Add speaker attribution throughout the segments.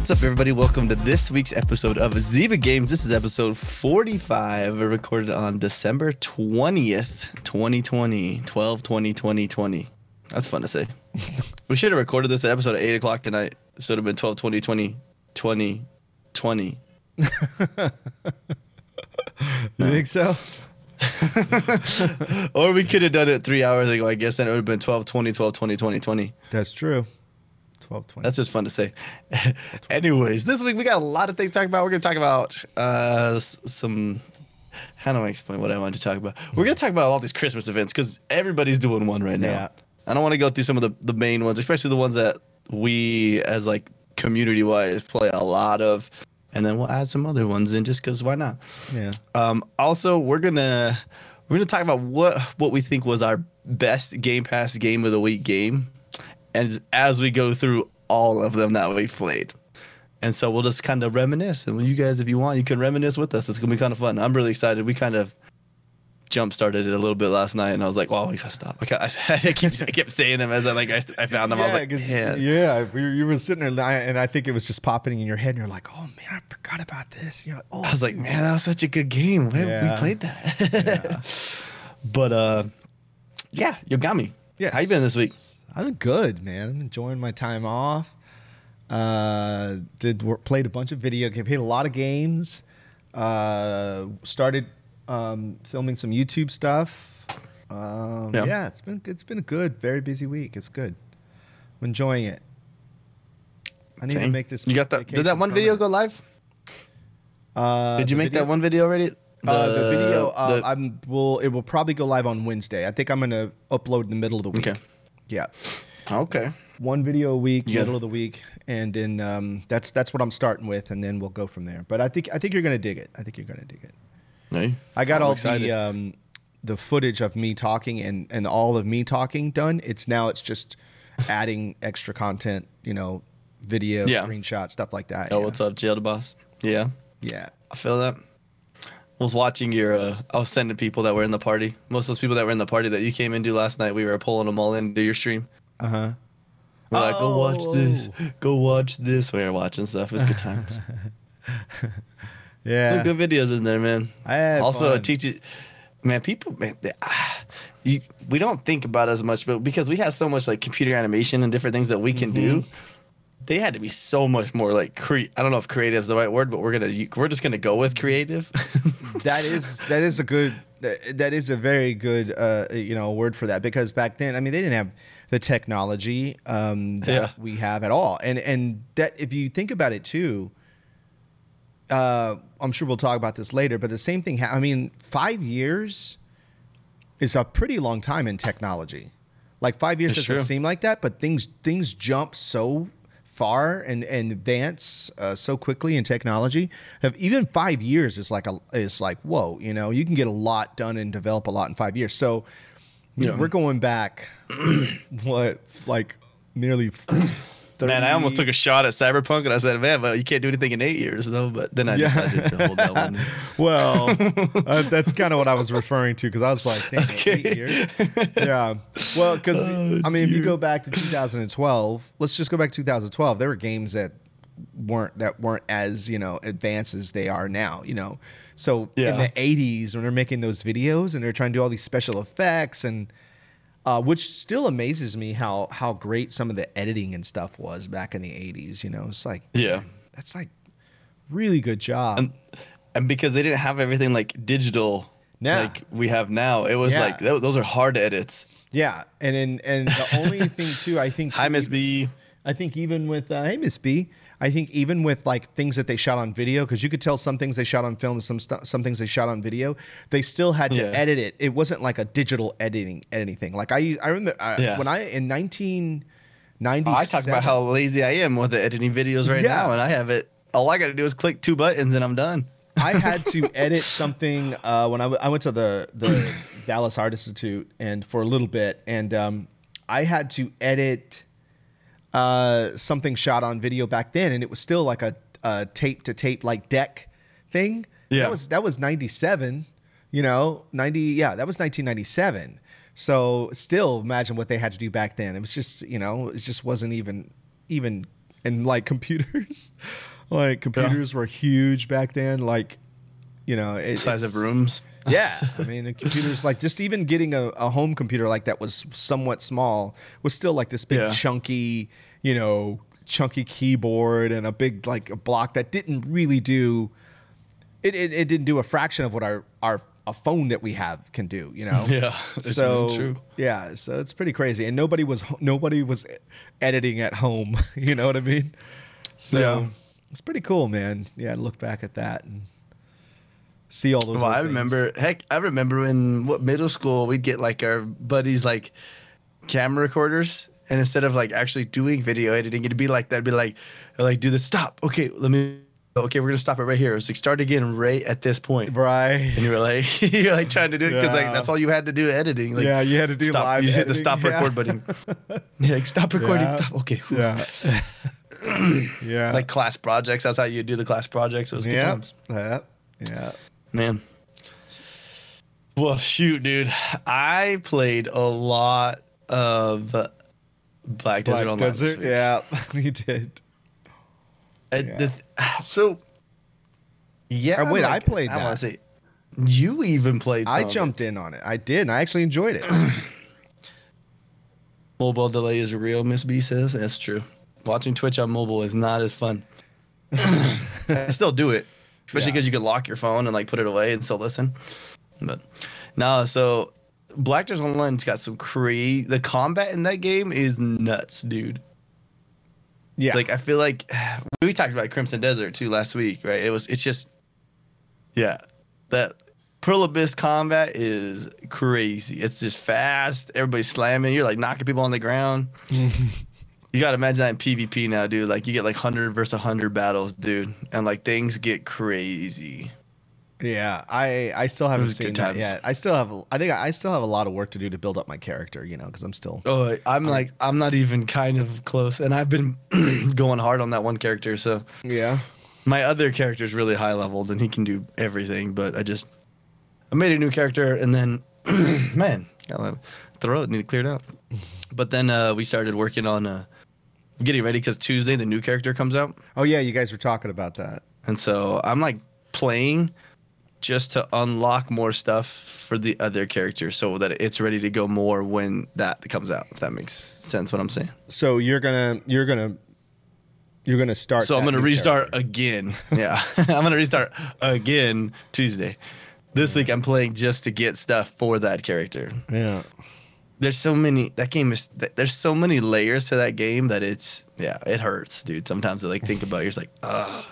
Speaker 1: What's up, everybody? Welcome to this week's episode of Zyba Games. This is episode 45, recorded on December 20th, 2020, 12 20 2020. That's fun to say. we should have recorded this at episode at 8 o'clock tonight. It should have been 12 20 20 20 20.
Speaker 2: You think so?
Speaker 1: or we could have done it three hours ago, I guess, and it would have been 12 20 12 20 20 20.
Speaker 2: That's true. 12, 20.
Speaker 1: That's just fun to say. Anyways, this week we got a lot of things to talk about. We're going to talk about uh, some. How do I explain what I wanted to talk about? We're going to talk about all these Christmas events because everybody's doing one right now.
Speaker 2: Yeah.
Speaker 1: I don't want to go through some of the, the main ones, especially the ones that we, as like community wise, play a lot of. And then we'll add some other ones in just because why not?
Speaker 2: yeah.
Speaker 1: Um, also, we're gonna we're gonna talk about what what we think was our best Game Pass game of the week game, and as we go through all of them that we played, and so we'll just kind of reminisce. And you guys, if you want, you can reminisce with us. It's gonna be kind of fun. I'm really excited. We kind of jump started it a little bit last night, and I was like, "Well, we gotta stop." I, kept- I keep I kept saying them as I like I, I found them. I was like, "Yeah."
Speaker 2: yeah. You, you were sitting there, and I, and I think it was just popping in your head, and you're like, "Oh man, I forgot about this." You're like, "Oh."
Speaker 1: I was like, man, that was such a good game. Where
Speaker 2: Yeah.
Speaker 1: we played that. but uh, yeah, Yogomi.
Speaker 2: Yes.
Speaker 1: How you been this week?
Speaker 2: I've been good, man. I'm enjoying my time off. Uh, did work, played a bunch of video games, played a lot of games. Uh, started um, filming some YouTube stuff. Um,
Speaker 1: Yeah.
Speaker 2: yeah. it's been it's been a good, very busy week. It's good. I'm enjoying it. I need to make this.
Speaker 1: You got that? Did that one video go live?
Speaker 2: Uh,
Speaker 1: Did you make
Speaker 2: video?
Speaker 1: that one video already?
Speaker 2: uh, the video, uh,
Speaker 1: the-
Speaker 2: I'm will it will probably go live on Wednesday. I think I'm gonna upload in the middle of the week.
Speaker 1: Okay.
Speaker 2: Yeah,
Speaker 1: okay.
Speaker 2: one video a week,
Speaker 1: You got
Speaker 2: middle of the week, and then um, that's that's what I'm starting with, and then we'll go from there. But I think I think you're gonna dig it. I think you're gonna dig it.
Speaker 1: Hey,
Speaker 2: I got
Speaker 1: I'm
Speaker 2: all
Speaker 1: excited.
Speaker 2: the um, the footage of me talking and and all of me talking done. It's now it's just adding extra content. You know, video,
Speaker 1: Yeah.
Speaker 2: screenshot, stuff like that.
Speaker 1: Oh,
Speaker 2: yeah.
Speaker 1: what's up, Jail the Boss? Yeah,
Speaker 2: yeah.
Speaker 1: I feel that. I was watching your. Uh, I was sending people that were in the party. Most of those people that were in the party that you came into last night, we were pulling them all into your stream.
Speaker 2: Uh huh.
Speaker 1: We're like, go watch this.
Speaker 2: Oh.
Speaker 1: Go watch this. We were watching stuff. It was good times.
Speaker 2: Yeah.
Speaker 1: Good videos in there, man.
Speaker 2: I had
Speaker 1: also
Speaker 2: fun.
Speaker 1: it man people man they, ah, you, we don't think about it as much but because we have so much like computer animation and different things that we can do
Speaker 2: Mm-hmm.
Speaker 1: They had to be so much more like cre- i don't know if creative is the right word but we're gonna we're just gonna go with creative
Speaker 2: that is that is a good that that is a very good uh you know word for that because back then I mean they didn't have the technology um that
Speaker 1: Yeah.
Speaker 2: we have at all and and that if you think about it too uh I'm sure we'll talk about this later but the same thing ha- I mean 5 years is a pretty long time in technology like 5 years
Speaker 1: It's
Speaker 2: doesn't
Speaker 1: true.
Speaker 2: seem like that but things things jump so far and and advance uh, so quickly in technology have even five years is like a is like whoa you know you can get a lot done and develop a lot in five years so
Speaker 1: Yeah.
Speaker 2: we're going back what like nearly 30,
Speaker 1: man i almost took a shot at cyberpunk and i said man but you can't do anything in eight years. Though but then i
Speaker 2: Yeah.
Speaker 1: decided to hold that one.
Speaker 2: Well uh, that's kind of what i was referring to because i was like Dang, eight years? Yeah. Well because
Speaker 1: Oh,
Speaker 2: i mean if you go back to 2012 let's just go back to 2012 there were games that weren't that weren't as you know advanced as they are now you know? So in the 80s when they're making those videos and they're trying to do all these special effects and uh, which still amazes me how how great some of the editing and stuff was back in the 80s you know? It's like
Speaker 1: yeah.
Speaker 2: that's like really good job.
Speaker 1: And, and because they didn't have everything like digital
Speaker 2: Yeah.
Speaker 1: like we have now it was
Speaker 2: Yeah.
Speaker 1: like tho- those are hard edits.
Speaker 2: Yeah, and and, and the only thing too, I think
Speaker 1: hi miss b.
Speaker 2: I think even with uh, hey Miss B, I think even with like things that they shot on video, because you could tell some things they shot on film, some stu- some things they shot on video, they still had to
Speaker 1: Yeah.
Speaker 2: edit it. It wasn't like a digital editing anything. Like I I remember I,
Speaker 1: Yeah.
Speaker 2: when I in nineteen ninety.
Speaker 1: Oh, I talk about how lazy I am with the editing videos right
Speaker 2: Yeah.
Speaker 1: now, and I have it. All I got to do is click two buttons, and I'm done.
Speaker 2: I had to edit something uh, when I, w- I went to the the Dallas Art Institute and for a little bit, and um, I had to edit uh, something shot on video back then, and it was still like a, a tape to tape like deck thing.
Speaker 1: Yeah.
Speaker 2: that was that was ninety seven. You know, ninety yeah, that was nineteen ninety seven. So still imagine what they had to do back then. It was just you know, it just wasn't even even and like computers, like computers were huge back then. Like, you know, it,
Speaker 1: Size
Speaker 2: it's-
Speaker 1: of rooms.
Speaker 2: Yeah, I mean, a computers like just even getting a, a home computer like that was somewhat small was still like this big
Speaker 1: Yeah.
Speaker 2: chunky, you know, chunky keyboard and a big like a block that didn't really do. It, it, it didn't do a fraction of what our our a phone that we have can do, you know.
Speaker 1: Yeah,
Speaker 2: So
Speaker 1: true.
Speaker 2: yeah, so it's pretty crazy, and nobody was nobody was editing at home. You know what I mean? So
Speaker 1: Yeah.
Speaker 2: it's pretty cool, man. Yeah, to look back at that and see all those.
Speaker 1: Well, I
Speaker 2: things.
Speaker 1: remember. Heck, I remember in what middle school we'd get like our buddies like camera recorders, and instead of like actually doing video editing, it'd be like that'd be like, like do the stop. Okay, let me. Okay, we're gonna stop it right here. It's like start again right at this point.
Speaker 2: Right.
Speaker 1: And you were like, you're like trying to do it because like that's all you had to do editing. Like,
Speaker 2: Yeah, you had to do
Speaker 1: stop,
Speaker 2: live
Speaker 1: You hit the stop
Speaker 2: yeah.
Speaker 1: record button. You're like stop recording.
Speaker 2: Yeah.
Speaker 1: Stop. Okay.
Speaker 2: Yeah. yeah.
Speaker 1: Like class projects. That's how you do the class projects. It was good
Speaker 2: yeah. Yeah. Yeah.
Speaker 1: Man. Well, shoot, dude. I played a lot of Black Desert
Speaker 2: Black
Speaker 1: Online.
Speaker 2: Desert. Yeah, you did.
Speaker 1: Uh, and
Speaker 2: Yeah.
Speaker 1: the th- so, yeah.
Speaker 2: Oh, wait, I played
Speaker 1: I want
Speaker 2: that.
Speaker 1: to say, you even played.
Speaker 2: I
Speaker 1: some of
Speaker 2: jumped in on it. I did. And I actually enjoyed it.
Speaker 1: Mobile delay is real, Miss B says. That's true. Watching Twitch on mobile is not as fun. I still do it, especially
Speaker 2: Yeah.
Speaker 1: because you could lock your phone and like put it away and still listen. But no, so Black Desert Online's got some crazy. The combat in that game is nuts, dude.
Speaker 2: yeah.
Speaker 1: Like I feel like we talked about Crimson Desert too last week, right? It was. It's just, yeah, that Pearl Abyss combat is crazy. It's just fast. Everybody's slamming. You're like knocking people on the ground. you gotta imagine that in PvP now, dude. Like you get like hundred versus hundred battles, dude, and like things get crazy.
Speaker 2: yeah. I I still haven't seen that yet. I still have. I think I still have a lot of work to do to build up my character. You know, because I'm still.
Speaker 1: Oh, I'm like I'm not even kind of close, and I've been going hard on that one character. So
Speaker 2: Yeah.
Speaker 1: my other character is really high leveled and he can do everything but i just i made a new character and then man throat need cleared out but then uh, we started working on uh, getting ready because tuesday the new character comes out
Speaker 2: Oh yeah, you guys were talking about that.
Speaker 1: and so i'm like playing just to unlock more stuff for the other character so that it's ready to go more when that comes out if that makes sense what i'm saying
Speaker 2: So you're gonna you're gonna you're gonna start.
Speaker 1: So I'm gonna restart
Speaker 2: character.
Speaker 1: again. Yeah, I'm gonna restart again Tuesday. This week I'm playing just to get stuff for that character.
Speaker 2: Yeah.
Speaker 1: There's so many. That game is. There's so many layers to that game that it's. Yeah, it hurts, dude. Sometimes I like think about. it, You're just like, ugh.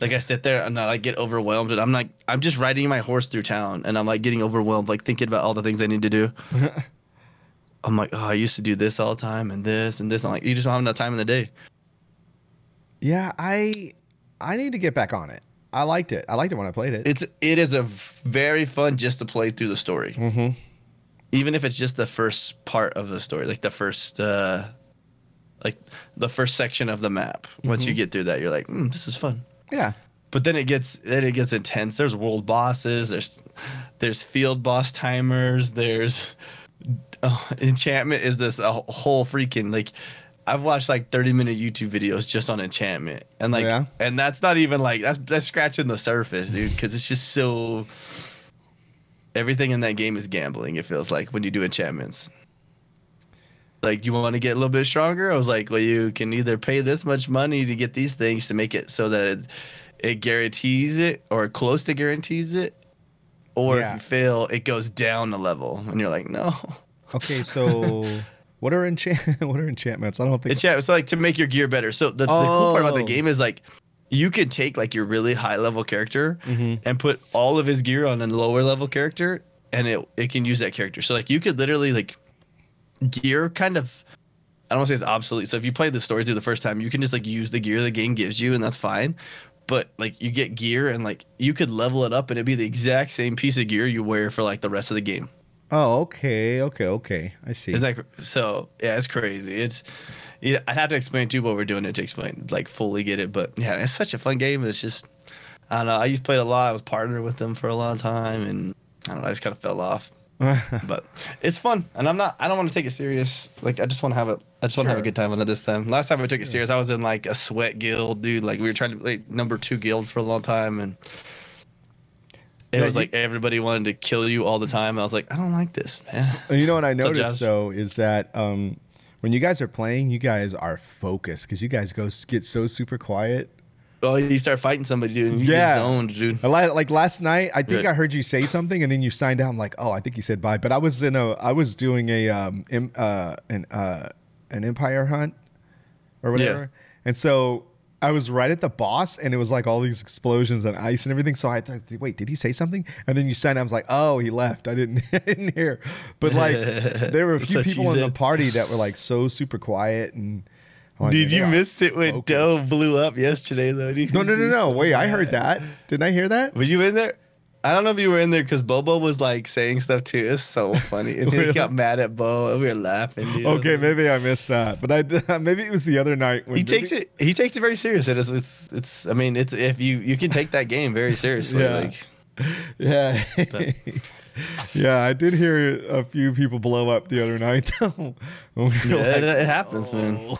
Speaker 1: Like I sit there and I like get overwhelmed, and I'm like, I'm just riding my horse through town, and I'm like getting overwhelmed, like thinking about all the things I need to do. I'm like, oh, I used to do this all the time, and this and this. I'm like, you just don't have enough time in the day.
Speaker 2: Yeah, I I need to get back on it. I liked it. I liked it when I played it.
Speaker 1: it's it is a very fun just to play through the story
Speaker 2: mm-hmm.
Speaker 1: Even if it's just the first part of the story like the first uh like the first section of the map once you get through that you're like mm, this is fun.
Speaker 2: Yeah.
Speaker 1: but then it gets then it gets intense. There's world bosses. There's there's field boss timers. There's oh, enchantment is this a whole freaking like I've watched like 30 minute YouTube videos just on enchantment. And like
Speaker 2: Yeah.
Speaker 1: and that's not even like that's that's scratching the surface dude because it's just so everything in that game is gambling it feels like when you do enchantments like you want to get a little bit stronger i was like well you can either pay this much money to get these things to make it so that it, it guarantees it or close to guarantees it or
Speaker 2: Yeah.
Speaker 1: if you fail it goes down a level and you're like no
Speaker 2: Okay, so what are enchant what are enchantments? I don't think
Speaker 1: Enchant, so like to make your gear better so the, the cool part about the
Speaker 2: Oh.
Speaker 1: game is like you could take like your really high level character
Speaker 2: Mm-hmm.
Speaker 1: and put all of his gear on a lower level character and it, it can use that character so like you could literally like gear kind of I don't want to say it's obsolete. So if you play the story through the first time, you can just like use the gear the game gives you, and that's fine. But like you get gear, and like you could level it up, and it'd be the exact same piece of gear you wear for like the rest of the game.
Speaker 2: Oh, okay, okay, okay. I see.
Speaker 1: Isn't that so? Yeah, it's crazy. It's I'd have to explain to you what we're doing it to explain like fully get it. But yeah, it's such a fun game. It's just I don't know. I used to play it a lot. I was partnered with them for a long time, and I don't know. I just kind of fell off. but it's fun, and I'm not. I don't want to take it serious. Like I just want to have it I just want to have a good time on it this time. Last time I took it serious, I was in like a sweat guild, dude. Like we were trying to like number two guild for a long time, and it
Speaker 2: Yeah,
Speaker 1: was
Speaker 2: you-
Speaker 1: like everybody wanted to kill you all the time. I was like, I don't like this, man.
Speaker 2: And you know what I noticed
Speaker 1: Josh?
Speaker 2: though is that um, when you guys are playing, you guys are focused because you guys go get so super quiet.
Speaker 1: Oh, you start fighting somebody, dude. And you
Speaker 2: Yeah.
Speaker 1: get zoned, dude.
Speaker 2: Like last night, I think
Speaker 1: Yeah.
Speaker 2: I heard you say something, and then you signed out. I'm like, oh, I think you said bye. But I was in a, I was doing a, um, uh, an, uh, an empire hunt or whatever, and so I was right at the boss, and it was like all these explosions and ice and everything. So I thought, wait, did he say something? And then you signed out. I was like, oh, he left. I didn't, I didn't hear. But like, there were a few people in the party that were like so super quiet and. I'm
Speaker 1: Dude, you
Speaker 2: are
Speaker 1: missed it when
Speaker 2: focused.
Speaker 1: Doe blew up yesterday, though. Dude.
Speaker 2: No, no, no, no.
Speaker 1: so
Speaker 2: Wait, I heard that. Didn't I hear that?
Speaker 1: Were you in there? I don't know if you were in there because Bobo was like saying stuff too. It was so funny, and
Speaker 2: Really?
Speaker 1: he got mad at Bo. and We were laughing. Dude.
Speaker 2: Okay, maybe I missed that, but I maybe it was the other night when
Speaker 1: He takes it. He takes it very serious. It is. It's. It's. I mean, it's. If you you can take that game very seriously.
Speaker 2: Yeah.
Speaker 1: Like,
Speaker 2: Yeah, yeah, I did hear a few people blow up the other night. though. We
Speaker 1: yeah,
Speaker 2: like,
Speaker 1: it, it happens, man.
Speaker 2: "Oh."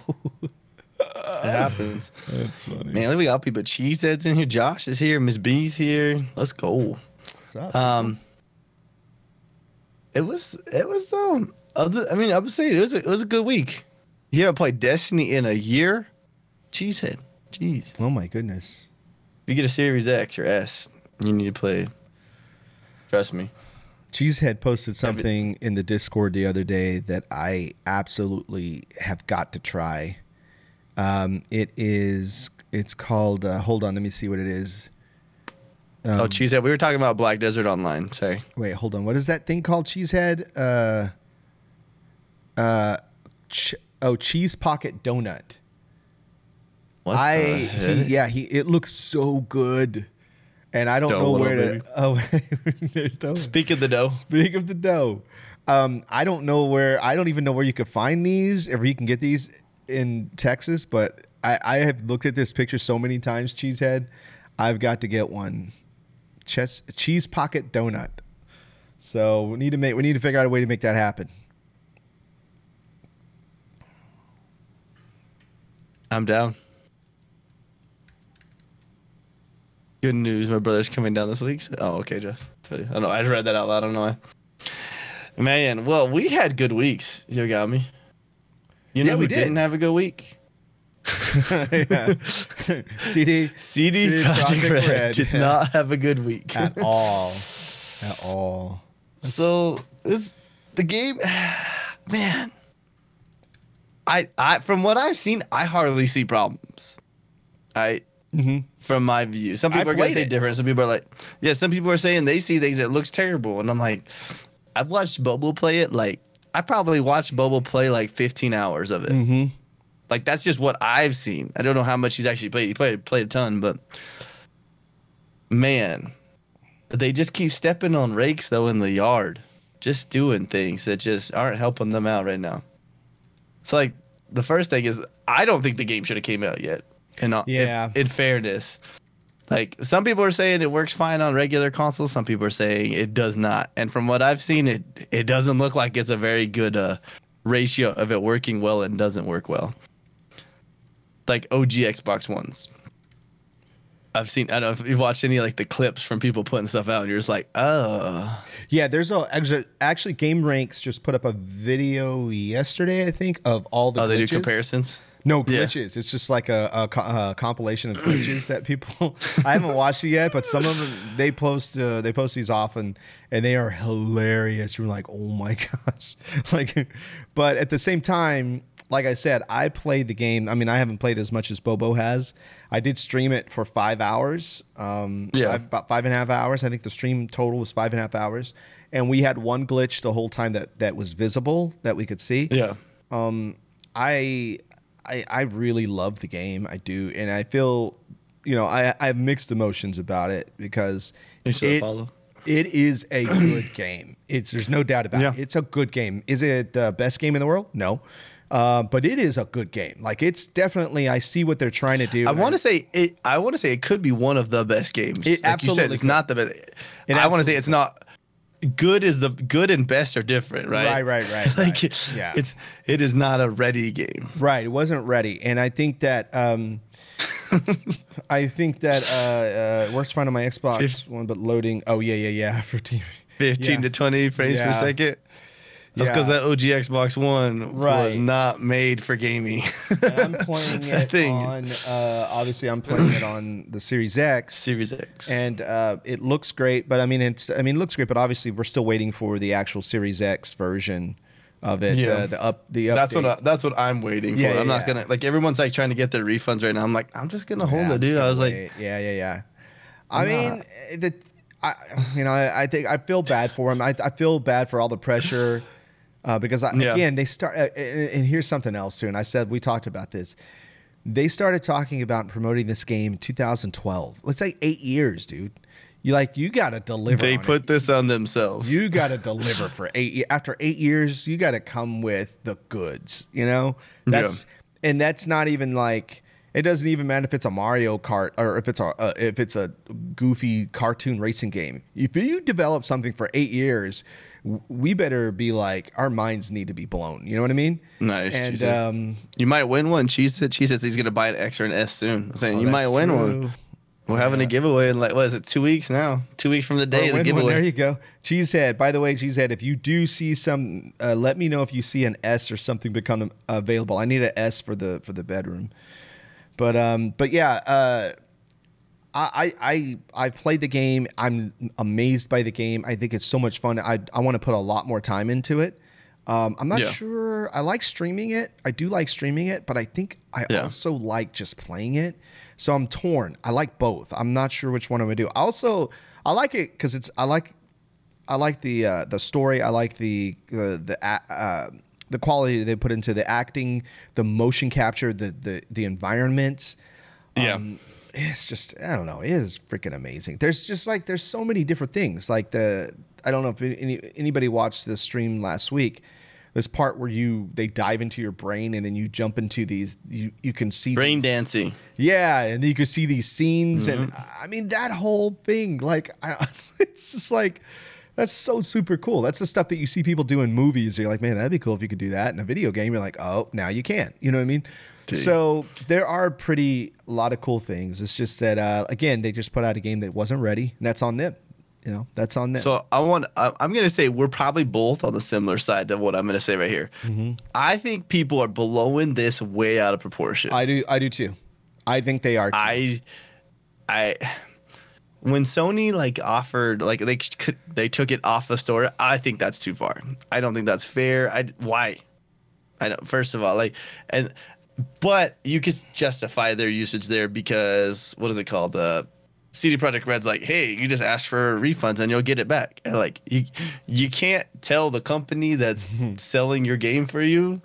Speaker 1: It happens.
Speaker 2: That's funny.
Speaker 1: Man, we got people. Cheeseheads in here. Josh is here. Miss B's here. Let's go. Um. It was. It was. Um. Other. I mean, I would say it was. A, it was a good week. You haven't played Destiny in a year. Cheesehead. Jeez.
Speaker 2: Oh my goodness.
Speaker 1: If you get a Series X or S, you need to play. Trust me.
Speaker 2: Cheesehead posted something in the Discord the other day that I absolutely have got to try. Um, it is. It's called. Uh, hold on, let me see what it is.
Speaker 1: Oh, Cheesehead. We were talking about Black Desert Online. Sorry.
Speaker 2: Wait, hold on. What is that thing called? Cheesehead? Uh, uh, ch- oh, cheese pocket donut.
Speaker 1: What
Speaker 2: I he, yeah, he it looks so good, and I don't
Speaker 1: Dough
Speaker 2: know where to.
Speaker 1: baby.
Speaker 2: Oh, there's dough.
Speaker 1: Speak of the dough.
Speaker 2: Speak of the dough, um, I don't know where. I don't even know where you could find these, or you can get these in Texas. But I, I have looked at this picture so many times. Cheesehead, I've got to get one. Chess, cheese pocket donut. So we need to make. We need to figure out a way to make that happen.
Speaker 1: I'm down. Good news, my brother's coming down this week. Oh, okay, Jeff. I don't know. I just read that out loud. I don't know why. Man, well, we had good weeks. You got me. You know
Speaker 2: Yeah, we did.
Speaker 1: didn't have a good week?
Speaker 2: Yeah. CD
Speaker 1: CD,
Speaker 2: Projekt,
Speaker 1: Red,
Speaker 2: Red.
Speaker 1: did not have a good week
Speaker 2: at all, at all.
Speaker 1: So this the game, man. I I from what I've seen, I hardly see problems. I
Speaker 2: Mhm.
Speaker 1: from my view, some
Speaker 2: I
Speaker 1: people are gonna say
Speaker 2: it.
Speaker 1: different. Some people are like, yeah. Some people are saying they see things that looks terrible, and I'm like, I've watched Bobo play it. Like I probably watched Bobo play like 15 hours of it.
Speaker 2: Mm-hmm.
Speaker 1: Like that's just what I've seen. I don't know how much he's actually played. He played played a ton, but man, they just keep stepping on rakes though in the yard, just doing things that just aren't helping them out right now. So like the first thing is I don't think the game should have came out yet. And uh,
Speaker 2: Yeah.
Speaker 1: in fairness, like some people are saying it works fine on regular consoles, some people are saying it does not. And from what I've seen, it it doesn't look like it's a very good uh, ratio of it working well and doesn't work well. Like OG Xbox ones. I've seen. I don't know if you've watched any like the clips from people putting stuff out. And you're just like, oh,
Speaker 2: Yeah, there's a actually, actually Game Ranks just put up a video yesterday, I think, of all the
Speaker 1: oh, they do comparisons.
Speaker 2: No
Speaker 1: Yeah.
Speaker 2: glitches. It's just like a, a, a compilation of glitches that people. I haven't watched it yet, but some of them they post. Uh, they post these often, and they are hilarious. You're like, oh my gosh, like. But at the same time, like I said, I played the game. I mean, I haven't played as much as Bobo has. I did stream it for five hours. Um,
Speaker 1: Yeah.
Speaker 2: five- about five and a half hours. I think the stream total was five and a half hours, and we had one glitch the whole time that that was visible that we could see.
Speaker 1: Yeah.
Speaker 2: Um, I, I, I really love the game. I do, and I feel, you know, I, I have mixed emotions about it because it,
Speaker 1: follow.
Speaker 2: it is a good game. It's there's no doubt about
Speaker 1: Yeah.
Speaker 2: it. It's a good game. Is it the best game in the world? No. Uh, but it is a good game. Like it's definitely. I see what they're trying to do.
Speaker 1: I want to say it. I want to say it could be one of the best games.
Speaker 2: It
Speaker 1: like you said, it's
Speaker 2: could.
Speaker 1: not the best.
Speaker 2: And
Speaker 1: I want to say it's not. good is the good and best are different, right?
Speaker 2: Right, right, right,
Speaker 1: like
Speaker 2: right. Yeah.
Speaker 1: it's it is not a ready game.
Speaker 2: Right, it wasn't ready, and I think that um, I think that uh, uh, where's finding my Xbox one, but loading. Oh yeah, yeah, yeah. For TV.
Speaker 1: 15
Speaker 2: Yeah.
Speaker 1: to 20 frames
Speaker 2: Yeah.
Speaker 1: per second. That's because
Speaker 2: Yeah.
Speaker 1: that OG Xbox One was not made for gaming.
Speaker 2: And I'm playing
Speaker 1: That
Speaker 2: it
Speaker 1: thing.
Speaker 2: on. Uh, obviously, I'm playing it on the Series X.
Speaker 1: Series X.
Speaker 2: and uh, it looks great. But I mean, it's I mean, it looks great. But obviously, we're still waiting for the actual Series X version of it.
Speaker 1: Yeah.
Speaker 2: Uh, the up the update.
Speaker 1: that's what I, that's what I'm waiting for.
Speaker 2: Yeah, yeah,
Speaker 1: I'm not
Speaker 2: yeah.
Speaker 1: gonna like everyone's like trying to get their refunds right now. I'm like I'm just gonna hold
Speaker 2: Yeah,
Speaker 1: it, dude. I was
Speaker 2: gonna
Speaker 1: like,
Speaker 2: yeah, yeah, yeah. I mean,
Speaker 1: not.
Speaker 2: the, I, you know, I, I think I feel bad for him. I, I feel bad for all the pressure uh, because I,
Speaker 1: Yeah.
Speaker 2: again, they start. Uh, and and here's something else too. And I said we talked about this. They started talking about promoting this game 2012. Let's say eight years, dude. You like you got to deliver.
Speaker 1: they
Speaker 2: on it.
Speaker 1: put this on themselves.
Speaker 2: You got to deliver for eight. After eight years, you got to come with the goods. You know, that's and that's not even like it doesn't even matter if it's a Mario Kart or if it's a uh, if it's a goofy cartoon racing game. If you develop something for eight years, we better be like our minds need to be blown. You know what I mean?
Speaker 1: Nice,
Speaker 2: And um,
Speaker 1: you might win one. Cheese said Cheese says he's gonna buy an X or an S soon. I'm saying you
Speaker 2: Oh, that's
Speaker 1: might win
Speaker 2: true.
Speaker 1: one. We're having a giveaway in like what is it? Two weeks now. Two weeks from the day
Speaker 2: Or
Speaker 1: of the
Speaker 2: win one.
Speaker 1: giveaway.
Speaker 2: There you go. Cheesehead. By the way, Cheesehead, if you do see some, uh, let me know if you see an S or something become available. I need an S for the for the bedroom. But um, but yeah, uh, I I I I played the game. I'm amazed by the game. I think it's so much fun. I I want to put a lot more time into it. Um, I'm not
Speaker 1: Yeah.
Speaker 2: sure. I like streaming it. I do like streaming it, but I think I
Speaker 1: Yeah.
Speaker 2: also like just playing it. So I'm torn. I like both. I'm not sure which one I'm gonna do. I also I like it because it's I like I like the uh, the story. I like the the the uh, the quality they put into the acting, the motion capture, the the the environments.
Speaker 1: Yeah.
Speaker 2: It's just I don't know. It is freaking amazing. There's just like there's so many different things. Like the I don't know if any, anybody watched the stream last week. This part where you they dive into your brain and then you jump into these you you can see
Speaker 1: Brain
Speaker 2: these-
Speaker 1: dancing.
Speaker 2: yeah, and you can see these scenes, and
Speaker 1: Mm-hmm.
Speaker 2: I mean that whole thing. Like, I, it's just like that's so super cool. That's the stuff that you see people do in movies. You're like, man, that'd be cool if you could do that in a video game. You're like, oh, now you can. You know what I mean? So there are pretty a lot of cool things. It's just that uh, again, they just put out a game that wasn't ready, and that's on them. You know, that's on them.
Speaker 1: So I want. I- I'm gonna say we're probably both on the similar side of what I'm gonna say right here.
Speaker 2: Mm-hmm.
Speaker 1: I think people are blowing this way out of proportion.
Speaker 2: I do, I do too. I think they are. Too.
Speaker 1: I, I, when Sony like offered like they could they took it off the store. I think that's too far. I don't think that's fair. I why? I don't. First of all, like and, but you could justify their usage there because what is it called? The CD Projekt Red's like, hey, you just ask for refunds and you'll get it back. And like you, you can't tell the company that's selling your game for you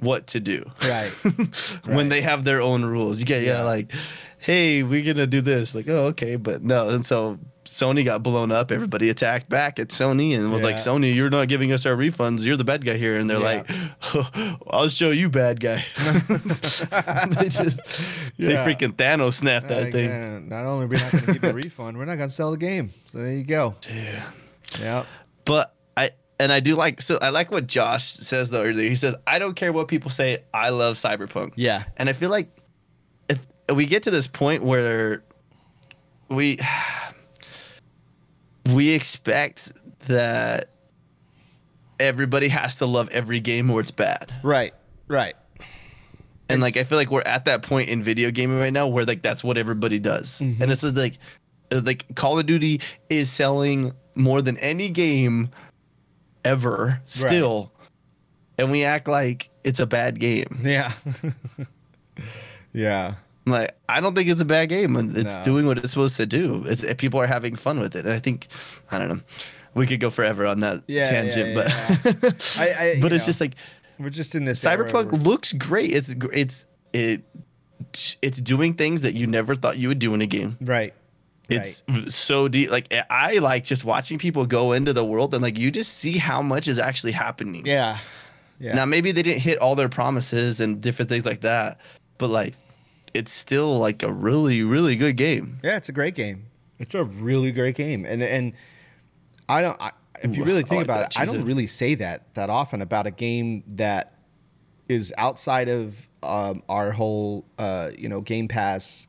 Speaker 1: what to do
Speaker 2: right.
Speaker 1: when they have their own rules. You get yeah,
Speaker 2: Yeah.
Speaker 1: like, hey, we're gonna do this. Like, oh, okay, but no. And so Sony got blown up. Everybody attacked back at Sony and was like, Sony, you're not giving us our refunds. You're the bad guy here. And they're
Speaker 2: Yeah.
Speaker 1: like, I'll show you, bad guy. they just
Speaker 2: Yeah.
Speaker 1: they freaking Thanos snapped that
Speaker 2: Like,
Speaker 1: thing.
Speaker 2: not only are we not going to give you a refund, we're not going to sell the game. So there you go.
Speaker 1: Yeah.
Speaker 2: Yeah.
Speaker 1: But I and I do like so I like what Josh says though earlier. He says, I don't care what people say, I love cyberpunk.
Speaker 2: Yeah.
Speaker 1: And I feel like if we get to this point where we we expect that everybody has to love every game or it's bad.
Speaker 2: Right. Right.
Speaker 1: And like I feel like we're at that point in video gaming right now where like that's what everybody does.
Speaker 2: Mm-hmm.
Speaker 1: And it's like uh, like Call of Duty is selling more than any game ever still. And we act like it's a bad game.
Speaker 2: Yeah. yeah.
Speaker 1: Like I don't think it's a bad game it's
Speaker 2: No.
Speaker 1: doing what it's supposed to do. It's people are having fun with it. And I think I don't know. We could go forever on that
Speaker 2: Yeah,
Speaker 1: tangent,
Speaker 2: yeah,
Speaker 1: but
Speaker 2: I, I,
Speaker 1: but it's
Speaker 2: know,
Speaker 1: just like
Speaker 2: we're just in this
Speaker 1: Cyberpunk
Speaker 2: where-
Speaker 1: looks great. It's it's it it's doing things that you never thought you would do in a game.
Speaker 2: right.
Speaker 1: It's so deep. Like eh, I like just watching people go into the world and like you just see how much is actually happening.
Speaker 2: Yeah. Yeah.
Speaker 1: Now maybe they didn't hit all their promises and different things like that, but like it's still like a really really good game.
Speaker 2: Yeah, it's a great game. It's a really great game, and and I don't. I, if you really think
Speaker 1: like
Speaker 2: about
Speaker 1: that.
Speaker 2: it, I don't really say that that often about a game that is outside of um, our whole, uh, you know, Game Pass,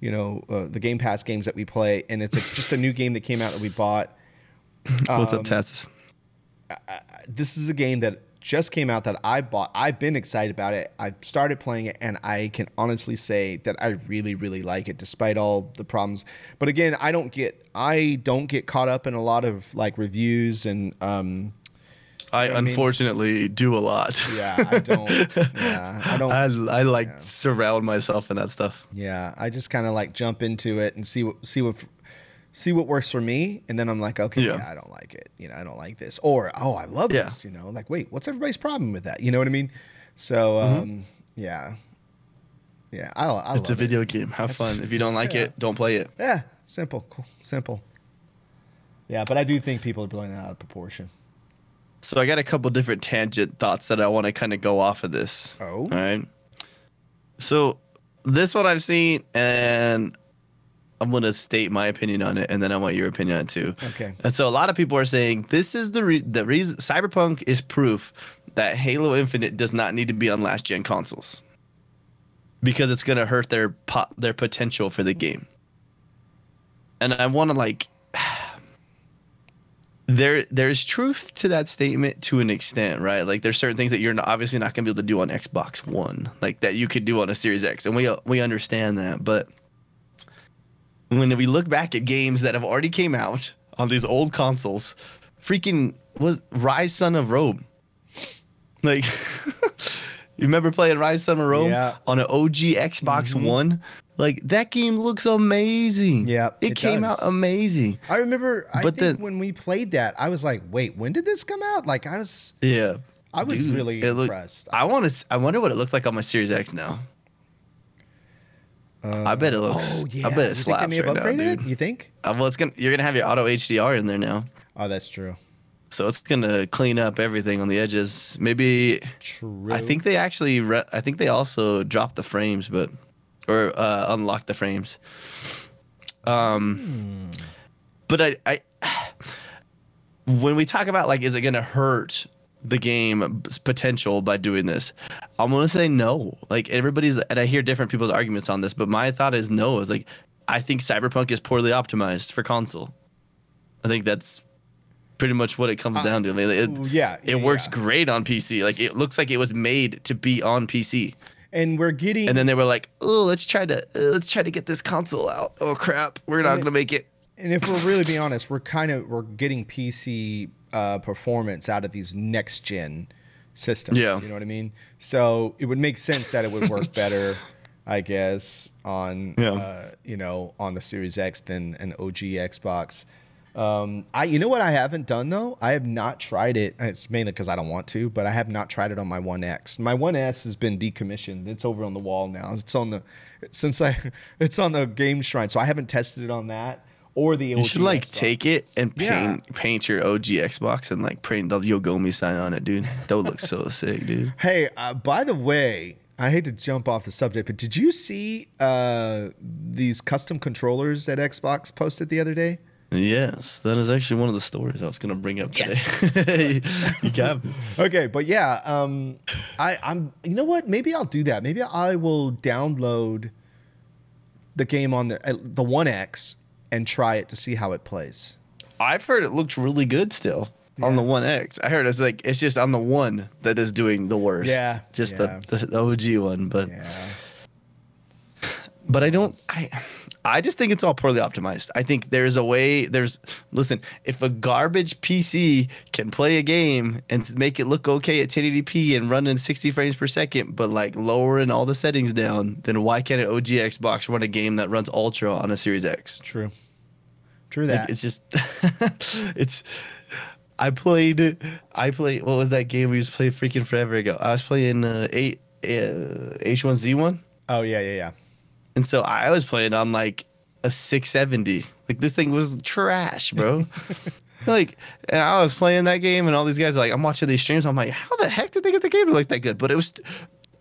Speaker 2: you know, uh, the Game Pass games that we play, and it's a, just a new game that came out that we bought.
Speaker 1: What's
Speaker 2: Um,
Speaker 1: up, Tats?
Speaker 2: This is a game that just came out that I bought. I've been excited about it. I've started playing it, and I can honestly say that I really, really like it, despite all the problems. But again, I don't get I don't get caught up in a lot of like reviews and um,
Speaker 1: I,
Speaker 2: I mean-
Speaker 1: unfortunately do a lot.
Speaker 2: Yeah, I don't. yeah, I don't.
Speaker 1: I, I like surround myself in that stuff.
Speaker 2: yeah, I just kind of like jump into it and see what see what see what works for me, and then I'm like, okay, yeah.
Speaker 1: Yeah.
Speaker 2: I don't like it. You know, I don't like this, or oh, I love
Speaker 1: Yeah.
Speaker 2: this. You know, like wait, what's everybody's problem with that? You know what I mean? So,
Speaker 1: Mm-hmm.
Speaker 2: um, yeah, yeah, I, I
Speaker 1: It's a
Speaker 2: love it.
Speaker 1: video game. Have
Speaker 2: That's-
Speaker 1: fun. If you don't like
Speaker 2: yeah.
Speaker 1: it, don't play it.
Speaker 2: Yeah, simple, cool, simple. Yeah, but I do think people are blowing that out of proportion.
Speaker 1: So I got a couple different tangent thoughts that I want to kind of go off of this.
Speaker 2: Oh.
Speaker 1: All right. So this one I've seen, and I'm gonna state my opinion on it, and then I want your opinion on it too.
Speaker 2: Okay.
Speaker 1: And so a lot of people are saying this is the re- the reason Cyberpunk is proof that Halo Infinite does not need to be on last gen consoles because it's gonna hurt their po- their potential for the game. And I want to like there there's truth to that statement to an extent, right? Like there's certain things that you're not, obviously not gonna be able to do on Xbox One, like that you could do on a Series X, and we we understand that. But when we look back at games that have already came out on these old consoles, freaking was Ryse Son of Rome, like. You remember playing Ryse Son of Rome
Speaker 2: Yeah.
Speaker 1: on an OG Xbox mm-hmm. One? Like that game looks amazing.
Speaker 2: Yeah,
Speaker 1: it,
Speaker 2: it
Speaker 1: came
Speaker 2: does.
Speaker 1: out amazing.
Speaker 2: I remember. I
Speaker 1: But
Speaker 2: think
Speaker 1: then-
Speaker 2: when we played that, I was like, "Wait, when did this come out?" Like, I was.
Speaker 1: Yeah,
Speaker 2: I was really
Speaker 1: it look-
Speaker 2: impressed.
Speaker 1: I want to. I wonder what it looks like on my Series X now. I bet it looks.
Speaker 2: Oh yeah.
Speaker 1: I bet
Speaker 2: You
Speaker 1: it
Speaker 2: think
Speaker 1: slaps
Speaker 2: they may have
Speaker 1: right now, dude.
Speaker 2: You think?
Speaker 1: Uh, well, it's gonna. You're gonna have your auto HDR in there now,
Speaker 2: Oh, that's true.
Speaker 1: so it's gonna clean up everything on the edges. Maybe.
Speaker 2: True.
Speaker 1: I think they actually. Re- I think they also dropped the frames, but or uh, unlocked the frames. Um, but I, I, when we talk about like, is it gonna hurt the game's potential by doing this? I'm gonna say no. Like everybody's, and I hear different people's arguments on this, but my thought is no. Is like, I think Cyberpunk is poorly optimized for console. I think that's pretty much what it comes down to. I mean, it,
Speaker 2: yeah,
Speaker 1: it
Speaker 2: yeah,
Speaker 1: works
Speaker 2: yeah.
Speaker 1: great on PC. Like it looks like it was made to be on PC.
Speaker 2: and we're getting.
Speaker 1: And then they were like, "Oh, let's try to uh, let's try to get this console out." Oh crap, we're not gonna make it.
Speaker 2: And if we're really being honest, we're kind of we're getting PC uh, performance out of these next gen systems.
Speaker 1: Yeah.
Speaker 2: you know what I mean. So it would make sense that it would work better, I guess, on
Speaker 1: Yeah.
Speaker 2: uh, you know on the Series X than an OG Xbox. Um, I you know what I haven't done though? I have not tried it. It's mainly because I don't want to, but I have not tried it on my One X. My One S has been decommissioned. It's over on the wall now. It's on the since I it's on the Game Shrine, so I haven't tested it on that or the.
Speaker 1: You should like take it and
Speaker 2: Yeah.
Speaker 1: paint paint your OG Xbox and like print the Yogomi sign on it, dude. That would look so sick, dude.
Speaker 2: Hey, uh, by the way, I hate to jump off the subject, but did you see uh, these custom controllers that Xbox posted the other day?
Speaker 1: Yes, that is actually one of the stories I was gonna bring up today. Yes. you got me.
Speaker 2: Okay, but yeah, um, I, I'm. You know what? Maybe I'll do that. Maybe I will download the game on the uh, the One X and try it to see how it plays.
Speaker 1: I've heard it looks really good still on the One X. I heard it's like it's just on the one that is doing the worst.
Speaker 2: Yeah,
Speaker 1: just
Speaker 2: yeah.
Speaker 1: The, the OG one, but
Speaker 2: Yeah.
Speaker 1: but I don't I I just think it's all poorly optimized. I think there's a way there's listen, if a garbage PC can play a game and make it look okay at 1080p and run in 60 frames per second, but like lowering all the settings down, then why can't an OG Xbox run a game that runs ultra on a Series X?
Speaker 2: True. True
Speaker 1: Like,
Speaker 2: that.
Speaker 1: it's just it's I played I played what was that game we used to play freaking forever ago? I was playing uh, eight uh, H1Z1
Speaker 2: oh yeah, yeah, yeah.
Speaker 1: And so I was playing on like a 670. Like this thing was trash, bro. like and I was playing that game and all these guys are like I'm watching these streams I'm like how the heck did they get the game to look that good? But it was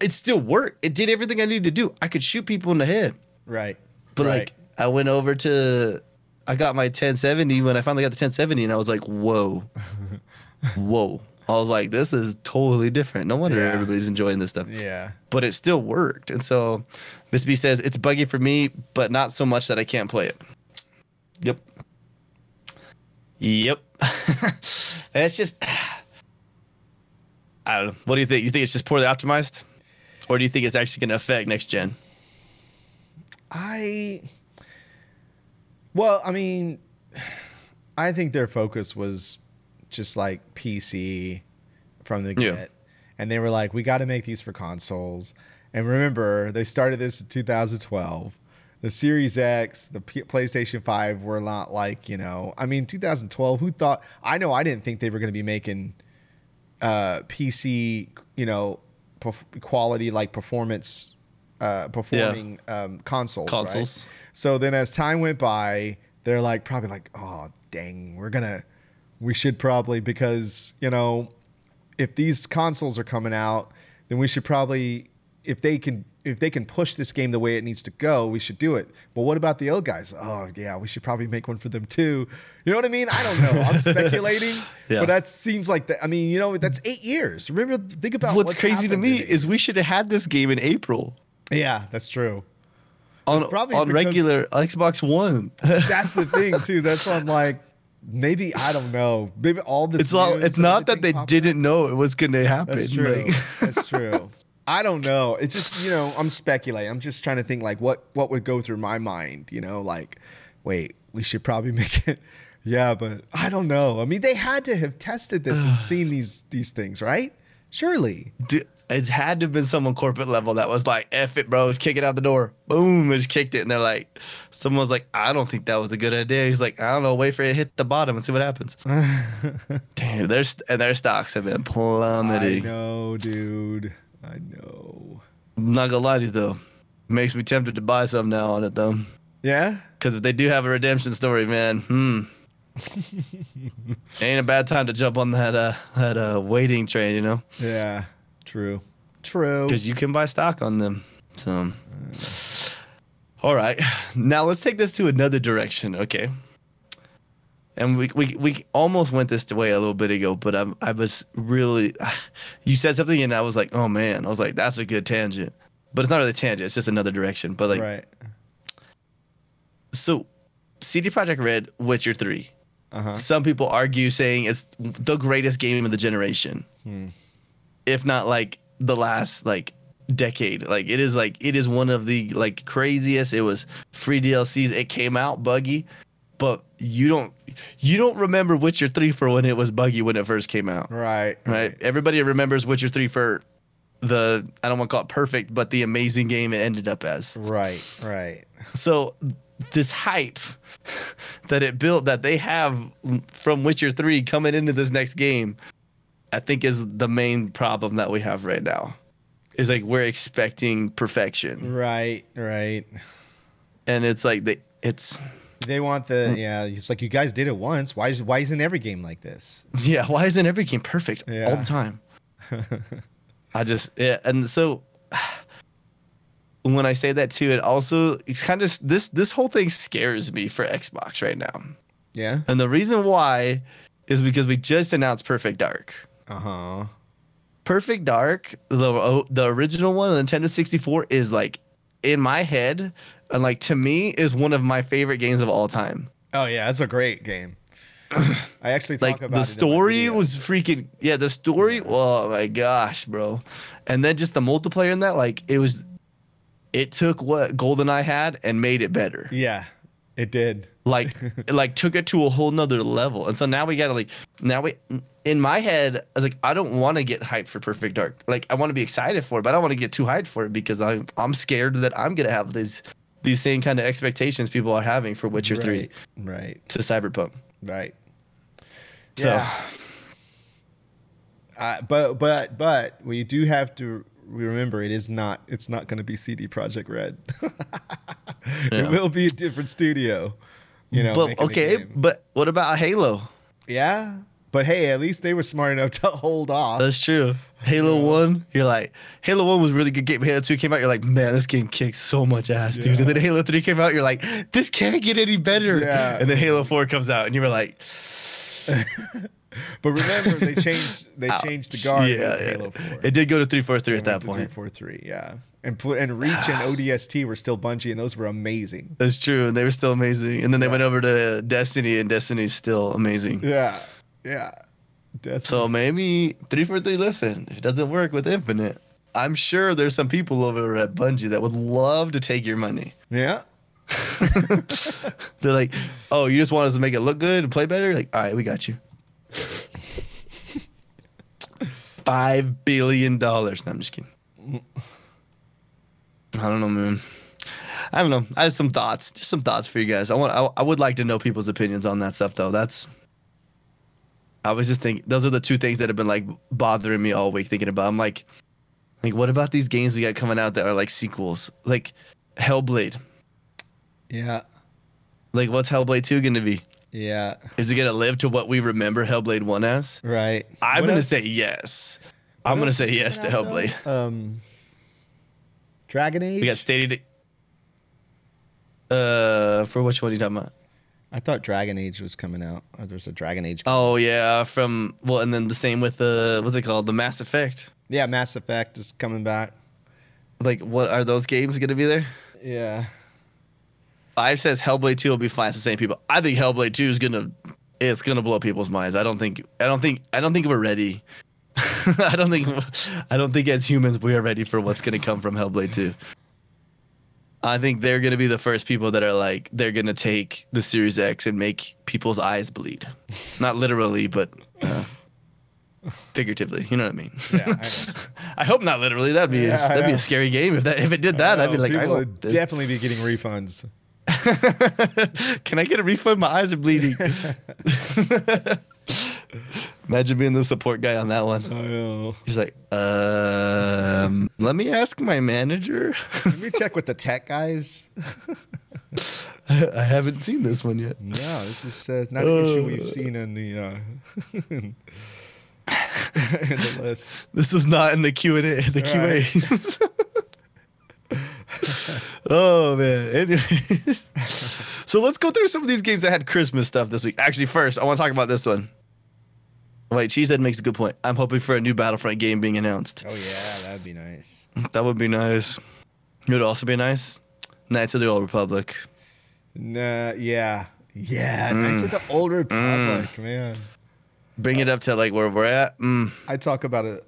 Speaker 1: it still worked. It did everything I needed to do. I could shoot people in the head.
Speaker 2: Right.
Speaker 1: But
Speaker 2: right.
Speaker 1: like I went over to I got my 1070 when I finally got the 1070, and I was like, whoa, whoa. I was like, this is totally different. No wonder
Speaker 2: Yeah.
Speaker 1: everybody's enjoying this stuff.
Speaker 2: Yeah.
Speaker 1: But it still worked. And so Miss B says it's buggy for me, but not so much that I can't play it. Yep. Yep. it's just I don't know. What do you think? You think it's just poorly optimized? Or do you think it's actually gonna affect next gen?
Speaker 2: I well, I mean, I think their focus was just like PC from the
Speaker 1: Yeah.
Speaker 2: get, and they were like, "We got to make these for consoles." And remember, they started this in 2012. The Series X, the P- PlayStation 5 were not like you know. I mean, 2012. Who thought? I know I didn't think they were going to be making uh, PC, you know, perf- quality like performance, uh, performing um, consoles. right?
Speaker 1: Consoles.
Speaker 2: So then, as time went by, they're like probably like, oh dang, we're gonna, we should probably because you know, if these consoles are coming out, then we should probably, if they can, if they can push this game the way it needs to go, we should do it. But what about the old guys? Oh yeah, we should probably make one for them too. You know what I mean? I don't know. I'm speculating,
Speaker 1: Yeah.
Speaker 2: but that seems like that. I mean, you know, that's eight years. Remember, think about
Speaker 1: What's,
Speaker 2: what's,
Speaker 1: crazy to me
Speaker 2: it.
Speaker 1: is we should have had this game in April
Speaker 2: yeah, that's true.
Speaker 1: on,
Speaker 2: It's probably
Speaker 1: on regular Xbox One.
Speaker 2: That's the thing too. That's why I'm like, maybe I don't know. Maybe all this.
Speaker 1: it's all, it's not that they didn't know it was gonna happen.
Speaker 2: That's true.
Speaker 1: Like-
Speaker 2: That's true. I don't know. It's just you know I'm speculating. I'm just trying to think like what what would go through my mind. You know, like wait, we should probably make it. Yeah, but I don't know. I mean, they had to have tested this and seen these these things, right? Surely.
Speaker 1: Dude, it's had to have been someone corporate level that was like, F it, bro, kick it out the door. Boom, just kicked it. And they're like, someone's like, I don't think that was a good idea. He's like, I don't know, wait for it to hit the bottom and see what happens. Damn, their, and their stocks have been plummeting.
Speaker 2: I know, dude. I know.
Speaker 1: I'm not gonna lie to you though. Makes me tempted to buy some now on it though.
Speaker 2: Yeah.
Speaker 1: Because if they do have a redemption story, man, hmm. Ain't a bad time to jump on that uh that uh waiting train, you know?
Speaker 2: Yeah. True. True.
Speaker 1: because you can buy stock on them. So, all right, now let's take this to another direction, okay? And we we, we almost went this way a little bit ago, but I I was really, you said something and I was like, oh man, I was like, that's a good tangent, but it's not really a tangent, it's just another direction. But like,
Speaker 2: right.
Speaker 1: so, CD Projekt Red, Witcher Three.
Speaker 2: Uh huh.
Speaker 1: Some people argue saying it's the greatest game of the generation,
Speaker 2: Hmm.
Speaker 1: if not like the last like decade. Like it is like it is one of the like craziest. It was free DLCs. It came out buggy, but you don't you don't remember Witcher three for when it was buggy when it first came out,
Speaker 2: Right.
Speaker 1: right? Everybody remembers Witcher three for the I don't want to call it perfect, but the amazing game it ended up as.
Speaker 2: Right. Right.
Speaker 1: So this hype that it built that they have from Witcher 3 coming into this next game, I think is the main problem that we have right now. Is like we're expecting perfection.
Speaker 2: Right. Right.
Speaker 1: And it's like the it's
Speaker 2: They want the yeah. It's like you guys did it once. Why is why isn't every game like this?
Speaker 1: yeah, why isn't every game perfect all the time? I just yeah, and so when I say that too, it also it's kind of this this whole thing scares me for Xbox right now.
Speaker 2: Yeah.
Speaker 1: And the reason why is because we just announced Perfect Dark.
Speaker 2: Uh huh.
Speaker 1: Perfect Dark, the the original one, the Nintendo 64, is like in my head, and like to me, is one of my favorite games of all time.
Speaker 2: Oh yeah, that's a great game. I actually talk
Speaker 1: Like
Speaker 2: about it in
Speaker 1: the story was freaking yeah, the story. Oh my gosh, bro! And then just the multiplayer in that, like it was, it took what GoldenEye had and made it better.
Speaker 2: yeah, it did.
Speaker 1: like it, like took it to a whole nother level and so now we gotta like now we in my head i was like i don't want to get hyped for perfect dark like i want to be excited for it but i don't want to get too hyped for it because i'm i'm scared that i'm gonna have these these same kind of expectations people are having for witcher 3
Speaker 2: Right. Right.
Speaker 1: to cyberpunk
Speaker 2: Right.
Speaker 1: so
Speaker 2: Yeah. Uh, but but but we do have to remember it is not it's not going to be CD Projekt Red.
Speaker 1: Yeah.
Speaker 2: It will be a different studio. You know.
Speaker 1: but okay but what about halo
Speaker 2: Yeah, But hey, at least they were smart enough to hold off.
Speaker 1: That's true. Halo One, you're like Halo One was a really good game. Halo Two came out, you're like, man, this game kicks so much ass, dude. And then Halo Three came out, you're like, this can't get any better.
Speaker 2: Yeah.
Speaker 1: And then Halo Four comes out, and you were like,
Speaker 2: But remember, they changed they changed the guard
Speaker 1: yeah, yeah. It did go to three four three at that point.
Speaker 2: Three four three, yeah. And put and Reach and ODST were still Bungie, and those were amazing.
Speaker 1: That's true, and they were still amazing. And then they went over to Destiny, and Destiny's still amazing.
Speaker 2: Yeah, yeah. That's
Speaker 1: So maybe three four three. Listen, if it doesn't work with Infinite, I'm sure there's some people over at Bungie that would love to take your money.
Speaker 2: yeah.
Speaker 1: They're like, "Oh, you just want us to make it look good and play better?" Like, all right, we got you. Five billion dollars. No, I'm just kidding. I don't know, man. I don't know. I have some thoughts. Just some thoughts for you guys. I want. I, I would like to know people's opinions on that stuff, though. That's. I was just thinking. Those are the two things that have been like bothering me all week. Thinking about. I'm like, like, what about these games we got coming out that are like sequels, like Hellblade?
Speaker 2: Yeah.
Speaker 1: Like, what's Hellblade two gonna be?
Speaker 2: Yeah.
Speaker 1: Is it gonna live to what we remember Hellblade one as?
Speaker 2: Right.
Speaker 1: I'm
Speaker 2: What
Speaker 1: gonna
Speaker 2: else-
Speaker 1: say yes.
Speaker 2: what
Speaker 1: I'm gonna say yes to Hellblade.
Speaker 2: though? Um, Dragon Age.
Speaker 1: We got stated. Uh, for which one are you talking about?
Speaker 2: I thought Dragon Age was coming out. Or there's a Dragon Age.
Speaker 1: Oh yeah, from well, and then the same with the what's it called, the Mass Effect.
Speaker 2: Yeah, Mass Effect is coming back.
Speaker 1: Like, what are those games gonna be there?
Speaker 2: Yeah.
Speaker 1: Five says Hellblade two will be fine. It's the same people. I think Hellblade two is gonna, it's gonna blow people's minds. I don't think, I don't think, I don't think we're ready. I don't think, I don't think as humans we are ready for what's gonna come from Hellblade two. I think they're gonna be the first people that are like they're gonna take the Series X and make people's eyes bleed, not literally, but uh, figuratively. You know what I mean?
Speaker 2: Yeah. I.
Speaker 1: I hope not literally. That'd be
Speaker 2: Yeah, I
Speaker 1: that'd be a scary game if that if it did that. I'd be like, I
Speaker 2: people
Speaker 1: don't.
Speaker 2: would definitely be getting refunds.
Speaker 1: Can I get a refund? My eyes are bleeding. Imagine being the support guy on that one.
Speaker 2: I know.
Speaker 1: He's like, um, let me ask my manager.
Speaker 2: Let me check with the tech guys.
Speaker 1: I haven't seen this one yet.
Speaker 2: No, this is uh, not an issue
Speaker 1: Uh.
Speaker 2: we've seen in the uh, in the list.
Speaker 1: This is not in the Q and A. The QA. oh man. Anyways, so let's go through some of these games that had Christmas stuff this week. Actually, first I want to talk about this one. Wait, Cheesehead makes a good point. I'm hoping for a new Battlefront game being announced.
Speaker 2: Oh yeah, that'd be nice.
Speaker 1: That would be nice. It would also be nice. Knights of the Old Republic.
Speaker 2: Nah, yeah, yeah.
Speaker 1: Mm.
Speaker 2: Knights of the Old Republic, man.
Speaker 1: Bring it up to like where we're at. Mm.
Speaker 2: I talk about a,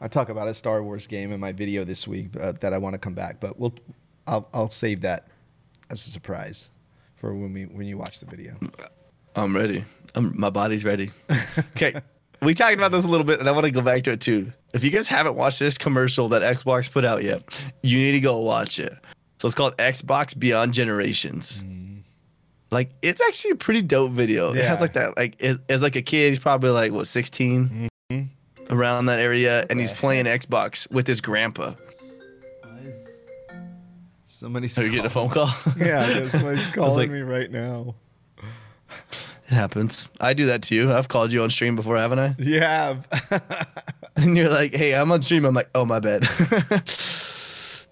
Speaker 2: I talk about a Star Wars game in my video this week uh, that I want to come back, but we'll, I'll, I'll save that as a surprise for when we when you watch the video.
Speaker 1: I'm ready. I'm, my body's ready. Okay. we talked about this a little bit, and I want to go back to it too. If you guys haven't watched this commercial that Xbox put out yet, you need to go watch it. So it's called Xbox Beyond Generations. Mm. Like it's actually a pretty dope video. It has like that, like it, as like a kid, he's probably like what 16, mm-hmm. around that area, and he's playing Xbox with his grandpa.
Speaker 2: Somebody's
Speaker 1: So you getting a phone call?
Speaker 2: Yeah, somebody's calling
Speaker 1: like-
Speaker 2: me right now.
Speaker 1: It happens. I do that to you. I've called you on stream before, haven't I?
Speaker 2: Yeah.
Speaker 1: And you're like, hey, I'm on stream. I'm like, oh, my bad.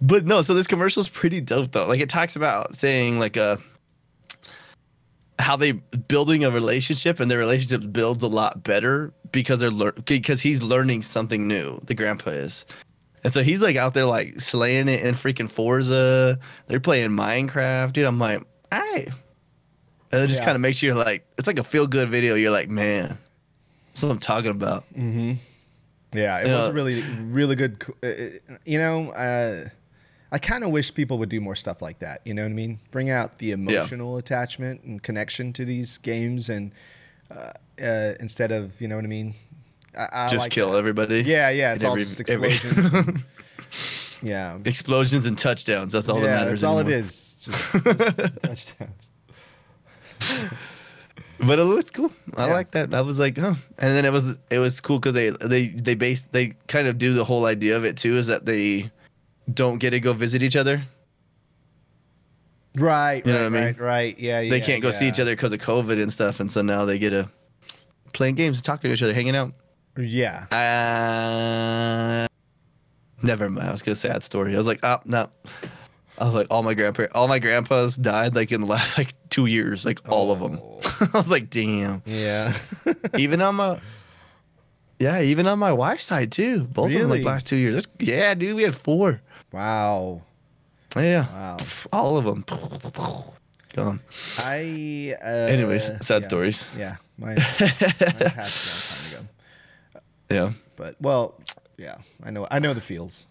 Speaker 1: but no, so this commercial's pretty dope, though. Like, it talks about saying, like, uh, how they building a relationship and their relationship builds a lot better because they're lear- because he's learning something new. The grandpa is. And so he's like out there like slaying it in freaking Forza. They're playing Minecraft, dude. I'm like, all right. And it just
Speaker 2: Yeah.
Speaker 1: kind of makes you like, it's like a feel good video. You're like, man, that's what I'm talking about. Mm-hmm.
Speaker 2: Yeah, it
Speaker 1: Yeah.
Speaker 2: was a really, really good. uh, uh, You know, uh, I kind of wish people would do more stuff like that. You know what I mean? Bring out the emotional attachment and connection to these games, and uh, uh, instead of you know what I mean, I, I
Speaker 1: just
Speaker 2: like
Speaker 1: kill
Speaker 2: that.
Speaker 1: everybody.
Speaker 2: Yeah, yeah, it's all
Speaker 1: every-
Speaker 2: just
Speaker 1: every-
Speaker 2: explosions. and- yeah,
Speaker 1: Explosions and touchdowns. That's all that
Speaker 2: yeah,
Speaker 1: matters.
Speaker 2: that's all it
Speaker 1: anymore.
Speaker 2: is. Just, just touchdowns.
Speaker 1: But it looked cool. I
Speaker 2: Yeah.
Speaker 1: like that. I was like, huh. And then it was it was cool because they they they base they kind of do the whole idea of it too is that they don't get to go visit each other.
Speaker 2: Right,
Speaker 1: You know
Speaker 2: right,
Speaker 1: what I mean?
Speaker 2: right, right. Yeah, yeah.
Speaker 1: They can't go see each other because of COVID and stuff, and so now they get to playing games, talking to each other, hanging out.
Speaker 2: Yeah.
Speaker 1: Uh, never mind. I was gonna say that story. I was like, oh no. I was like, all my grandpa, all my grandpas died like in the last like two years, like all of them. I was like, damn.
Speaker 2: Yeah.
Speaker 1: even on my, yeah, even on my wife's side too. Both of them like last two years. That's, yeah, dude, we had four.
Speaker 2: wow.
Speaker 1: Yeah,
Speaker 2: Wow.
Speaker 1: all of them. Gone.
Speaker 2: I. Uh,
Speaker 1: Anyways, sad
Speaker 2: yeah.
Speaker 1: stories.
Speaker 2: Yeah. Mine, mine passed a long time ago.
Speaker 1: Yeah.
Speaker 2: But well, yeah. I know. I know the feels.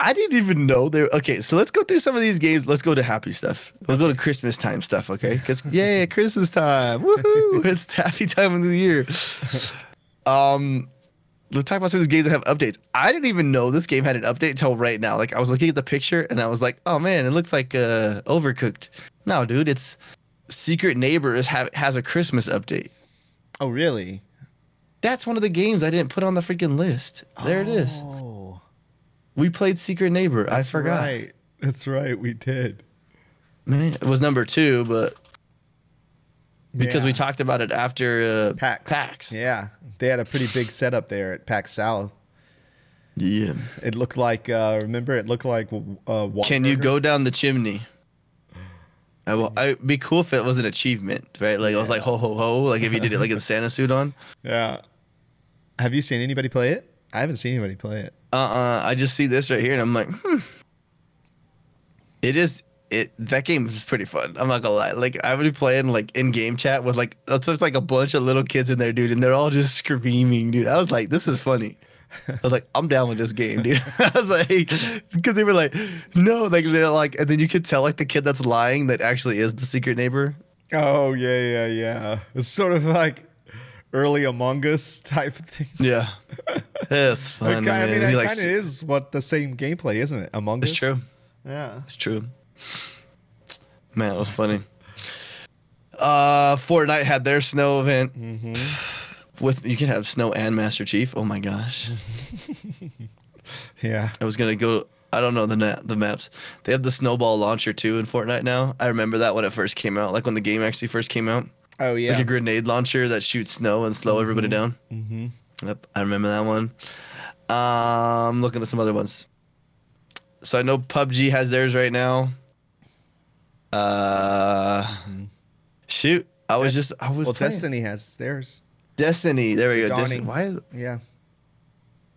Speaker 1: I didn't even know there. Okay, so let's go through some of these games. Let's go to happy stuff. We'll go to Christmas time stuff, okay? Because yeah, Christmas time, woohoo! It's happy time of the year. Um, let's talk about some of these games that have updates. I didn't even know this game had an update until right now. Like I was looking at the picture and I was like, oh man, it looks like uh, Overcooked. No, dude, it's Secret Neighbors have has a Christmas update.
Speaker 2: Oh really?
Speaker 1: That's one of the games I didn't put on the freaking list. There it is. We played Secret Neighbor. I forgot.
Speaker 2: Right. That's right. We did.
Speaker 1: Man, it was number two, but because we talked about it after uh,
Speaker 2: PAX.
Speaker 1: PAX.
Speaker 2: Yeah, they had a pretty big setup there at PAX South.
Speaker 1: Yeah.
Speaker 2: It looked like. Uh, remember, it looked like. Uh,
Speaker 1: Can you go down the chimney? I will. I'd be cool if it was an achievement, right? Like I was like ho ho ho, like if you did it like in Santa suit on.
Speaker 2: Yeah. Have you seen anybody play it? I haven't seen anybody play it.
Speaker 1: Uh uh I just see this right here and I'm like, hmm. It is it that game is pretty fun. I'm not gonna lie. Like I would be playing like in game chat with like so it's like a bunch of little kids in there, dude, and they're all just screaming, dude. I was like, this is funny. I was like, I'm down with this game, dude. I was like, because they were like, no, like they're like, and then you could tell like the kid that's lying that actually is the secret neighbor.
Speaker 2: Oh yeah, yeah, yeah. It's sort of like early Among Us type of things.
Speaker 1: Yeah, it's
Speaker 2: It
Speaker 1: funny.
Speaker 2: kinda, I mean, it kind of is what the same gameplay, isn't it? Among
Speaker 1: It's
Speaker 2: Us.
Speaker 1: true.
Speaker 2: Yeah.
Speaker 1: It's true. Man, it was funny. Uh, Fortnite had their snow event with you can have snow and Master Chief. Oh my gosh,
Speaker 2: Yeah.
Speaker 1: I was gonna go. I don't know the na- the maps. They have the snowball launcher too in Fortnite now. I remember that when it first came out, like when the game actually first came out.
Speaker 2: Oh yeah.
Speaker 1: Like a grenade launcher that shoots snow and slow everybody down.
Speaker 2: mm-hmm.
Speaker 1: Yep, I remember that one. Um, I'm looking at some other ones. So I know PUBG has theirs right now. Uh, shoot, I was just I was
Speaker 2: Well,
Speaker 1: playing.
Speaker 2: Destiny has theirs.
Speaker 1: Destiny. There we go. Destiny. Why? Is,
Speaker 2: Yeah.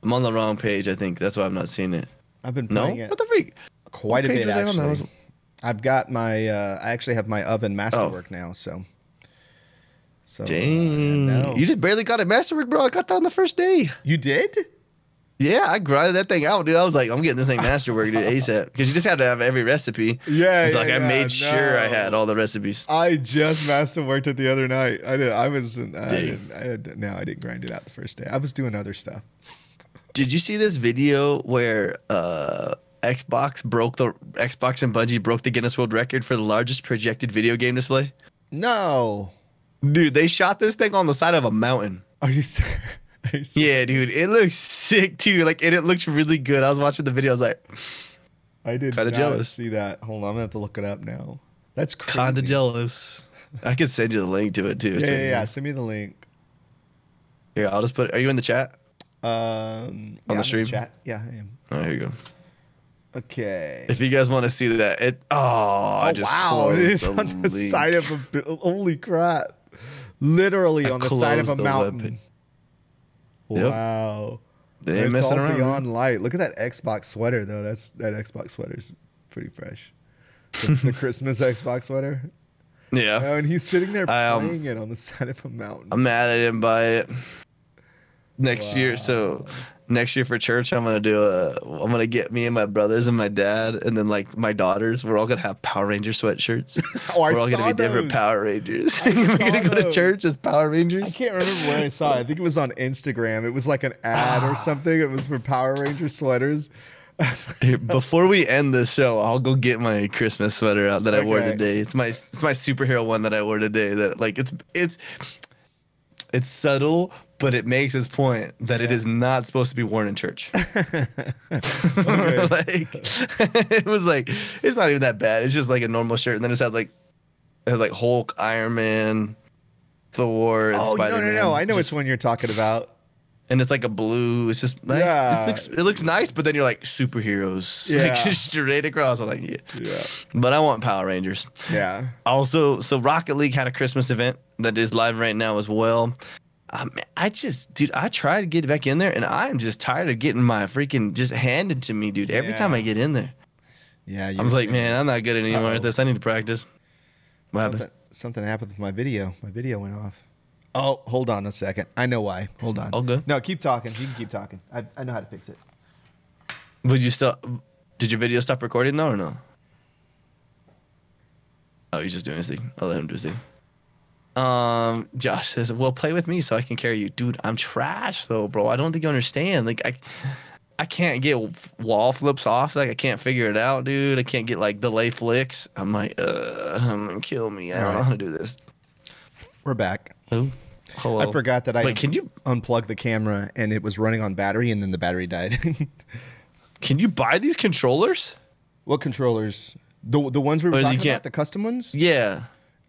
Speaker 1: I'm on the wrong page. I think that's why I'm not seeing it.
Speaker 2: I've been
Speaker 1: No,
Speaker 2: it
Speaker 1: what the freak?
Speaker 2: quite a bit
Speaker 1: was I on? That
Speaker 2: actually. I've got my. Uh, I actually have my oven masterwork now. So. So. uh,
Speaker 1: Dang,
Speaker 2: no.
Speaker 1: you just barely got it masterwork, bro. I got that on the first day.
Speaker 2: You did?
Speaker 1: Yeah, I grinded that thing out, dude. I was like, I'm getting this thing masterwork, dude, ASAP. Because you just have to have every recipe.
Speaker 2: Yeah,
Speaker 1: It's
Speaker 2: yeah,
Speaker 1: like I
Speaker 2: yeah,
Speaker 1: made sure I had all the recipes.
Speaker 2: I just masterworked it the other night. I did. I was. I, didn't, I had, no, I didn't grind it out the first day. I was doing other stuff.
Speaker 1: Did you see this video where uh, Xbox broke the Xbox and Bungie broke the Guinness World Record for the largest projected video game display?
Speaker 2: No.
Speaker 1: Dude, they shot this thing on the side of a mountain.
Speaker 2: Are you serious? Are you serious?
Speaker 1: Yeah, dude, it looks sick too. Like, and it looks really good. I was watching the video. I was like,
Speaker 2: I did
Speaker 1: Kinda
Speaker 2: not
Speaker 1: jealous.
Speaker 2: see that. Hold on, I'm gonna have to look it up now. That's crazy.
Speaker 1: kinda jealous. I could send you the link to it too.
Speaker 2: Yeah, yeah, yeah. Send me the link.
Speaker 1: Yeah, I'll just put. Are you in the chat?
Speaker 2: Um, yeah,
Speaker 1: On
Speaker 2: I'm
Speaker 1: the stream?
Speaker 2: chat. Yeah, I am.
Speaker 1: Oh, here you go.
Speaker 2: Okay.
Speaker 1: If you guys want to see that, it. Oh, I
Speaker 2: oh
Speaker 1: just
Speaker 2: wow! It
Speaker 1: the
Speaker 2: on the side of a. Holy crap! Literally
Speaker 1: I
Speaker 2: on the side of a mountain.
Speaker 1: Yep.
Speaker 2: Wow.
Speaker 1: They ain't
Speaker 2: it's
Speaker 1: messing
Speaker 2: all
Speaker 1: around.
Speaker 2: beyond
Speaker 1: man.
Speaker 2: light. Look at that Xbox sweater though. That's that Xbox sweater's pretty fresh. The, the Christmas Xbox sweater.
Speaker 1: Yeah.
Speaker 2: Oh, and he's sitting there
Speaker 1: I, um,
Speaker 2: playing it on the side of a mountain.
Speaker 1: I'm mad I didn't buy it. Next year, so next year for church, I'm gonna do a. I'm gonna get me and my brothers and my dad, and then like my daughters. We're all gonna have Power Ranger sweatshirts.
Speaker 2: Oh, I
Speaker 1: We're all gonna be different. Power Rangers. We're gonna go to church as Power Rangers.
Speaker 2: I can't remember where I saw it. I think it was on Instagram. It was like an ad
Speaker 1: Ah.
Speaker 2: or something. It was for Power Ranger sweaters.
Speaker 1: Here, Before we end the show, I'll go get my Christmas sweater out that I wore today. It's my it's my superhero one that I wore today. That like it's it's it's subtle, but it makes its point that it
Speaker 2: Yeah.
Speaker 1: is not supposed to be worn in church. Like it was like it's not even that bad. It's just like a normal shirt, and then it has like it has like Hulk, Iron Man, Thor. And
Speaker 2: Oh no, no, no! I know
Speaker 1: Just-
Speaker 2: which one you're talking about.
Speaker 1: And it's like a blue. It's just nice.
Speaker 2: Yeah.
Speaker 1: It looks, it looks nice, but then you're like superheroes.
Speaker 2: Yeah.
Speaker 1: Like just straight across. I'm like, yeah.
Speaker 2: Yeah.
Speaker 1: But I want Power Rangers.
Speaker 2: Yeah.
Speaker 1: Also, so Rocket League had a Christmas event that is live right now as well. Um, I just, dude, I try to get back in there, and I'm just tired of getting my freaking just handed to me, dude. Every time I get in there,
Speaker 2: Yeah.
Speaker 1: I was like, man, I'm not good anymore
Speaker 2: Uh-oh.
Speaker 1: at this. I need to practice. What happened?
Speaker 2: something, something happened with my video. My video went off. Oh, hold on a second. I know why. Hold on.
Speaker 1: All good.
Speaker 2: No, keep talking. You can keep talking. I, I know how to fix it.
Speaker 1: Would you still? Did your video stop recording though, or no? Oh, he's just doing his thing. I'll let him do his thing. Um, Josh says, "Well, play with me so I can carry you, dude. I'm trash though, bro. I don't think you understand. Like, I, I can't get wall flips off. Like, I can't figure it out, dude. I can't get like delay flicks. I'm like, uh, I'm gonna kill me. I don't know how to do this.
Speaker 2: We're back.
Speaker 1: Oh, hello.
Speaker 2: I forgot that I
Speaker 1: can you
Speaker 2: unplug the camera and it was running on battery and then the battery died.
Speaker 1: can you buy these controllers?
Speaker 2: what controllers? The the ones we were
Speaker 1: Or
Speaker 2: talking about, the custom ones?
Speaker 1: Yeah.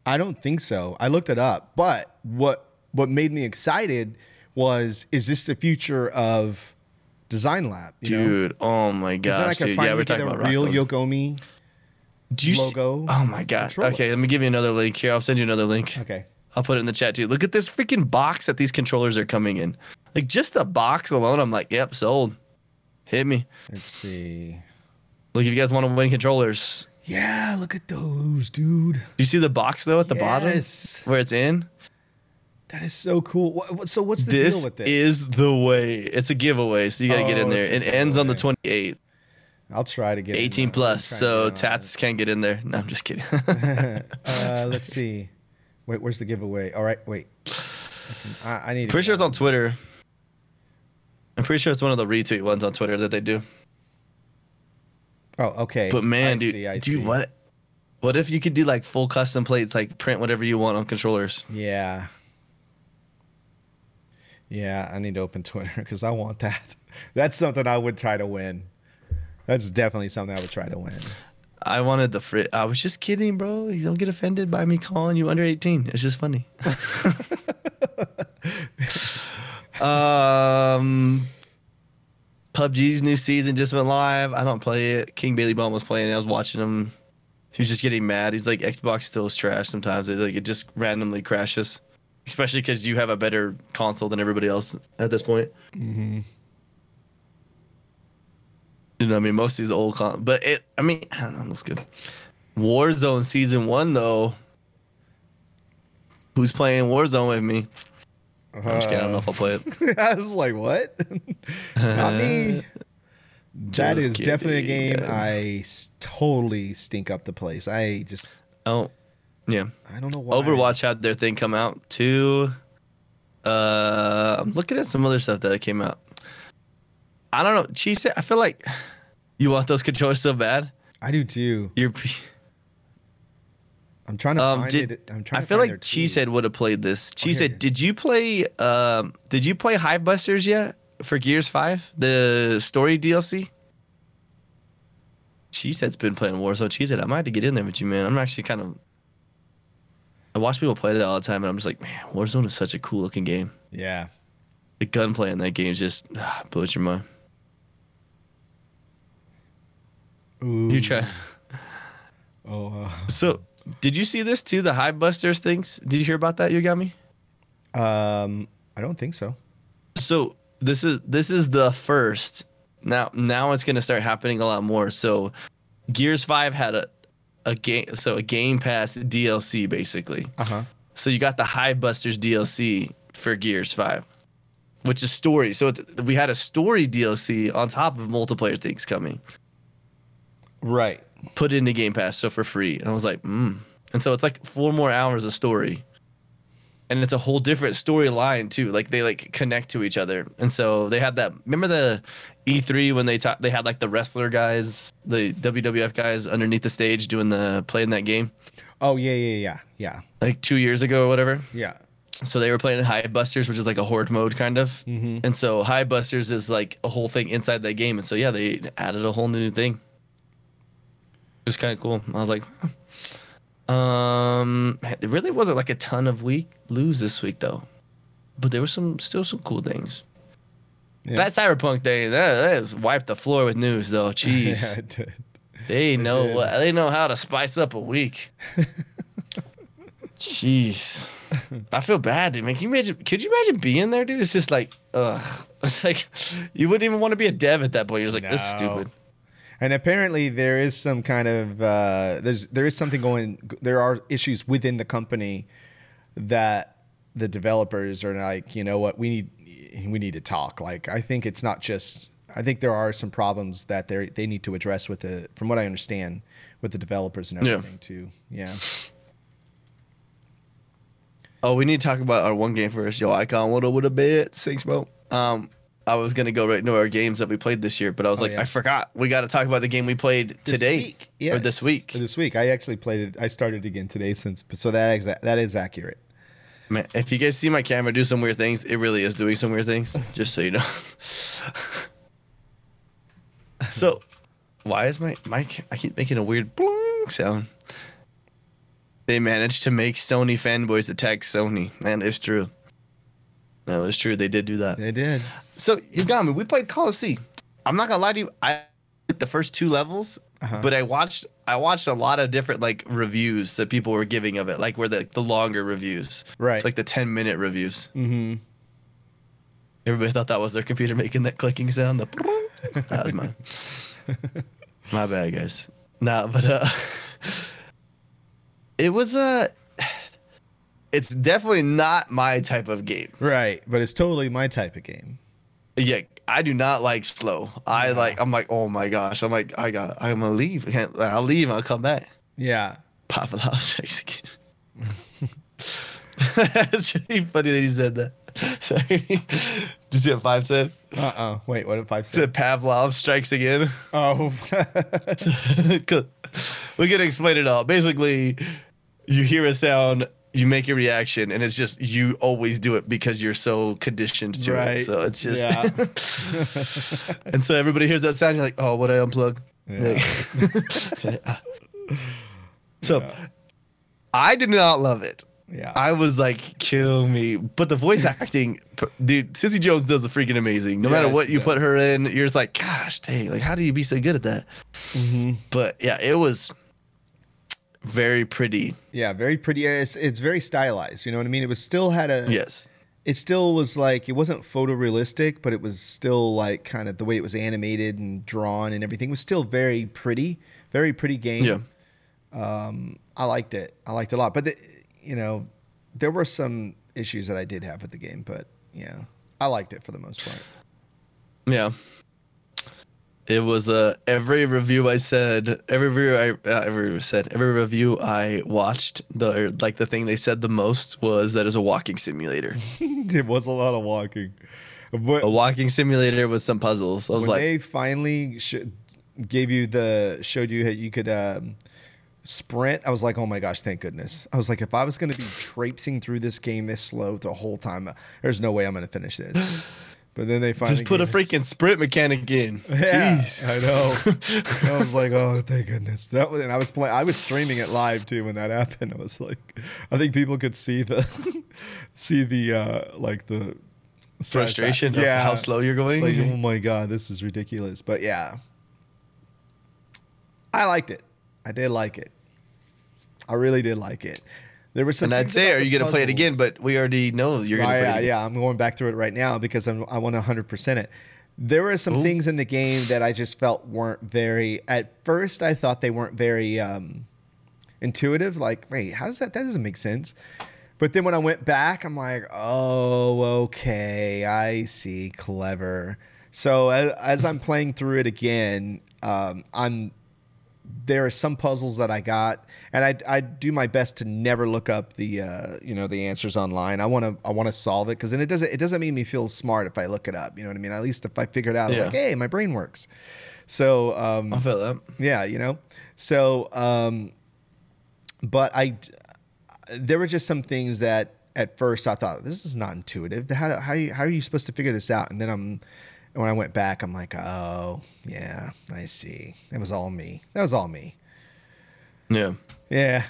Speaker 2: I don't think so. I looked it up, but what what made me excited was is this the future of Design Lab? You know?
Speaker 1: Dude, oh my gosh,
Speaker 2: that I can
Speaker 1: dude. Yeah, we're
Speaker 2: get
Speaker 1: talking
Speaker 2: a
Speaker 1: about
Speaker 2: real
Speaker 1: Rock
Speaker 2: Yogomi?
Speaker 1: Do you see- oh my gosh. Okay, let me give you another link here. I'll send you another link.
Speaker 2: Okay.
Speaker 1: I'll put it in the chat too. Look at this freaking box that these controllers are coming in. Like just the box alone, I'm like, yep, sold. Hit me.
Speaker 2: Let's see.
Speaker 1: Look, if you guys want to win controllers,
Speaker 2: Yeah, look at those, dude.
Speaker 1: do you see the box though at the bottom where it's in?
Speaker 2: That is so cool. What, so what's the
Speaker 1: This,
Speaker 2: deal with this?
Speaker 1: is the way. It's a giveaway, so you got to get
Speaker 2: Oh,
Speaker 1: in there. It ends on the
Speaker 2: giveaway.
Speaker 1: 28th,
Speaker 2: I'll try to get
Speaker 1: 18
Speaker 2: there.
Speaker 1: plus. So
Speaker 2: get
Speaker 1: Tats can't get in there. No, I'm just kidding.
Speaker 2: uh, let's see. Wait, where's the giveaway? All right, wait. I, can- I, I need.
Speaker 1: pretty sure it's on Twitter. I'm pretty sure it's one of the retweet ones on Twitter that they do.
Speaker 2: Oh, okay.
Speaker 1: But man,
Speaker 2: I
Speaker 1: dude,
Speaker 2: see,
Speaker 1: dude,
Speaker 2: see.
Speaker 1: what? What if you could do like full custom plates, like print whatever you want on controllers?
Speaker 2: Yeah. Yeah, I need to open Twitter because I want that. That's something I would try to win. That's definitely something I would try to win.
Speaker 1: I wanted the frit. I was just kidding, bro. You don't get offended by me calling you under 18. It's just funny. um, PUBG's new season just went live. I don't play it. King Bailey Bum was playing. I was watching him. He was just getting mad. He's like, Xbox still is trash sometimes. It, like it just randomly crashes, especially because you have a better console than everybody else at this point.
Speaker 2: Mm-hmm.
Speaker 1: You know, I mean, most of these old con, but it. I mean, I don't know. It looks good. Warzone season one though. Who's playing Warzone with me? I'm just kidding. I don't know if I'll play it.
Speaker 2: I was like, what? Not me. That
Speaker 1: Just
Speaker 2: is definitely a game
Speaker 1: guys.
Speaker 2: I s- totally stink up the place. I just,
Speaker 1: Oh, yeah.
Speaker 2: I don't know why.
Speaker 1: Overwatch had their thing come out too. Uh, I'm looking at some other stuff that came out. I don't know. Cheese. I feel like you want those controllers so bad.
Speaker 2: I do too.
Speaker 1: You're.
Speaker 2: I'm trying to
Speaker 1: Um,
Speaker 2: find
Speaker 1: did
Speaker 2: it. I'm trying
Speaker 1: I feel like. Cheesehead would have played this.
Speaker 2: Oh,
Speaker 1: Cheesehead,
Speaker 2: is.
Speaker 1: did you play? Um, did you play Hive Busters yet for Gears Five, the story DLC? Cheesehead's been playing Warzone. Cheesehead, I might have to get in there with you, man. I'm actually kind of. I watch people play that all the time, and I'm just like, man, Warzone is such a cool looking game.
Speaker 2: Yeah.
Speaker 1: The gunplay in that game just ah, blows your mind.
Speaker 2: Ooh.
Speaker 1: You try.
Speaker 2: Oh.
Speaker 1: So, did you see this too? The Hive Busters things. Did you hear about that? You got me.
Speaker 2: Uh, um, I don't think so.
Speaker 1: So this is this is the first. Now now it's gonna start happening a lot more. So Gears Five had a a game so a Game Pass DLC basically.
Speaker 2: Uh huh.
Speaker 1: So you got the Hive Busters DLC for Gears Five, which is story. So it's, we had a story DLC on top of multiplayer things coming.
Speaker 2: Right.
Speaker 1: Put it into Game Pass so for free, and I was like, mm. And so it's like four more hours of story. And it's a whole different storyline too. Like they like connect to each other, and so they had that. Remember the E3 when they ta- they had like the wrestler guys, the WWF guys underneath the stage doing the playing that game
Speaker 2: Oh yeah, yeah, yeah, yeah,
Speaker 1: like two years ago or whatever.
Speaker 2: yeah.
Speaker 1: So they were playing Hive Busters, which is like a horde mode kind of.
Speaker 2: Mm-hmm.
Speaker 1: And so Hive Busters is like a whole thing inside that game. And so yeah, they added a whole new thing. It was kind of cool. I was like, huh. Um, there really wasn't like a ton of week lose this week though, but there were some still some cool things.
Speaker 2: Yeah.
Speaker 1: That cyberpunk thing that, that wiped the floor with news though. Jeez,
Speaker 2: yeah, it did.
Speaker 1: they know
Speaker 2: did.
Speaker 1: what they know how to spice up a week. Jeez, I feel bad, dude. Man, can you imagine? Could you imagine being there, dude? It's just like, ugh. It's like you wouldn't even want to be a dev at that point. You're just like, this is stupid.
Speaker 2: And apparently there is some kind of uh, there's there is something going. There are issues within the company that the developers are like, you know what, we need we need to talk. Like I think it's not just. I think there are some problems that they they need to address with the, from what I understand, with the developers and
Speaker 1: Yeah.
Speaker 2: everything too. Yeah.
Speaker 1: Oh, we need to talk about our one game first. Yo, Icon, what would have bit? Six bro. Um, I was gonna go right into our games that we played this year, but I was
Speaker 2: Oh,
Speaker 1: like,
Speaker 2: yeah.
Speaker 1: I forgot. We got to talk about the game we played
Speaker 2: This
Speaker 1: today
Speaker 2: week.
Speaker 1: or this
Speaker 2: Yes.
Speaker 1: week.
Speaker 2: This week, I actually played it. I started again today since. So that exa- that is accurate.
Speaker 1: Man, if you guys see my camera do some weird things, it really is doing some weird things. Just so you know. so, why is my mic? I keep making a weird sound. They managed to make Sony fanboys attack Sony, and it's true. No, it's true. They did do that.
Speaker 2: They did.
Speaker 1: So you got me. We played Call of the Sea. I'm not gonna lie to you. I the first two levels,
Speaker 2: Uh-huh.
Speaker 1: but I watched I watched a lot of different like reviews that people were giving of it, like where the the longer reviews,
Speaker 2: Right.
Speaker 1: It's like the 10 minute reviews.
Speaker 2: Mm-hmm.
Speaker 1: Everybody thought that was their computer making that clicking sound. The that was mine. My bad, guys. Nah, but uh, it was Uh, it's definitely not my type of game.
Speaker 2: Right, but it's totally my type of game.
Speaker 1: Yeah, I do not like slow. I like. I'm like, oh my gosh. I'm like, I got. I'm gonna leave. I can't, I'll leave. I'll come back.
Speaker 2: Yeah.
Speaker 1: Papa Louse strikes again. it's really funny that he said that. Sorry. Did you see what five said?
Speaker 2: Uh uh Wait, what if I
Speaker 1: It
Speaker 2: said?
Speaker 1: said Pavlov strikes again.
Speaker 2: Oh.
Speaker 1: we can explain it all. Basically, you hear a sound, you make a reaction, and it's just you always do it because you're so conditioned to
Speaker 2: Right.
Speaker 1: it. So it's just
Speaker 2: Yeah.
Speaker 1: and so everybody hears that sound, you're like, oh, what I unplug?
Speaker 2: Yeah.
Speaker 1: so I did not love it.
Speaker 2: yeah.
Speaker 1: I was like, kill me. But the voice acting, dude, Cissy Jones does a freaking amazing. No matter what you put her in, you're just like, gosh, dang, like, how do you be so good at that?
Speaker 2: Mhm.
Speaker 1: But yeah, it was very pretty.
Speaker 2: Yeah, very pretty. It's, it's very stylized. You know what I mean? It was still had a.
Speaker 1: Yes.
Speaker 2: It still was like it wasn't photorealistic, but it was still like kind of the way it was animated and drawn and everything was still very pretty, very pretty game.
Speaker 1: Yeah.
Speaker 2: Um, I liked it. I liked it a lot. But the, you know, there were some issues that I did have with the game, but yeah, I liked it for the most part.
Speaker 1: Yeah. It was uh every review I said, every review I uh, every said, every review I watched, the like the thing they said the most was that is a walking simulator.
Speaker 2: it was a lot of walking. But
Speaker 1: a walking simulator with some puzzles. I was
Speaker 2: when
Speaker 1: like,
Speaker 2: they finally sh- gave you the showed you how you could um, sprint, I was like, oh my gosh, thank goodness. I was like, if I was going to be traipsing through this game this slow the whole time, there's no way I'm going to finish this. But then they finally
Speaker 1: just put a
Speaker 2: us-
Speaker 1: freaking sprint mechanic in.
Speaker 2: Yeah,
Speaker 1: Jeez.
Speaker 2: I know. I was like, oh, thank goodness. That was, and I was playing. I was streaming it live too when that happened. I was like, I think people could see the, see the uh like the
Speaker 1: Frustration of how slow you're going.
Speaker 2: It's like, oh my god, this is ridiculous. But yeah, I liked it. I did like it. I really did like it. There was some.
Speaker 1: and I'd say, are you gonna play it again? But we already know you're gonna
Speaker 2: Oh,
Speaker 1: play
Speaker 2: yeah,
Speaker 1: it. Again.
Speaker 2: yeah. I'm going back through it right now because I'm, I want to 100% it. There were some
Speaker 1: Ooh.
Speaker 2: things in the game that I just felt weren't very. At first, I thought they weren't very um, intuitive. Like, wait, how does that? That doesn't make sense. But then when I went back, I'm like, oh, okay, I see, clever. So as, as I'm playing through it again, um, I'm there are some puzzles that I got, and I I do my best to never look up the uh, you know the answers online. I want to I want to solve it because then it doesn't it doesn't make me feel smart if I look it up. You know what I mean? At least if I figure it out,
Speaker 1: Yeah.
Speaker 2: like hey, my brain works. So um,
Speaker 1: I feel that.
Speaker 2: yeah, you know. So, um, but I, there were just some things that at first I thought this is not intuitive. How how you, how are you supposed to figure this out? And then I'm when I went back, I'm like, oh yeah, I see. That was all me. That was all me.
Speaker 1: Yeah.
Speaker 2: Yeah,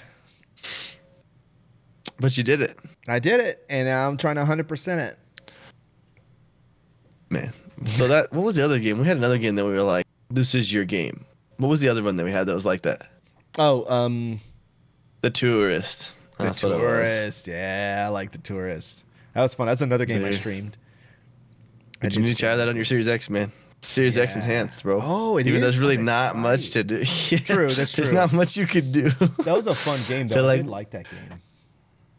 Speaker 1: But you did it,
Speaker 2: I did it, and now I'm trying to 100% it.
Speaker 1: man. So that what was the other game? We had another game that we were like, "This is your game." What was the other one that we had that was like that?
Speaker 2: Oh, um,
Speaker 1: The Tourist.
Speaker 2: the
Speaker 1: That's what it was.
Speaker 2: tourist. Yeah, I like the tourist. That was fun. That's another game I streamed. I
Speaker 1: you need to try that on your Series X, man? Series X enhanced, bro.
Speaker 2: Oh, it
Speaker 1: Even though
Speaker 2: is?
Speaker 1: there's really not much to do. Yeah,
Speaker 2: True, that's
Speaker 1: There's not much you could do.
Speaker 2: That was a fun game though.
Speaker 1: They're
Speaker 2: I
Speaker 1: like-
Speaker 2: did like that game.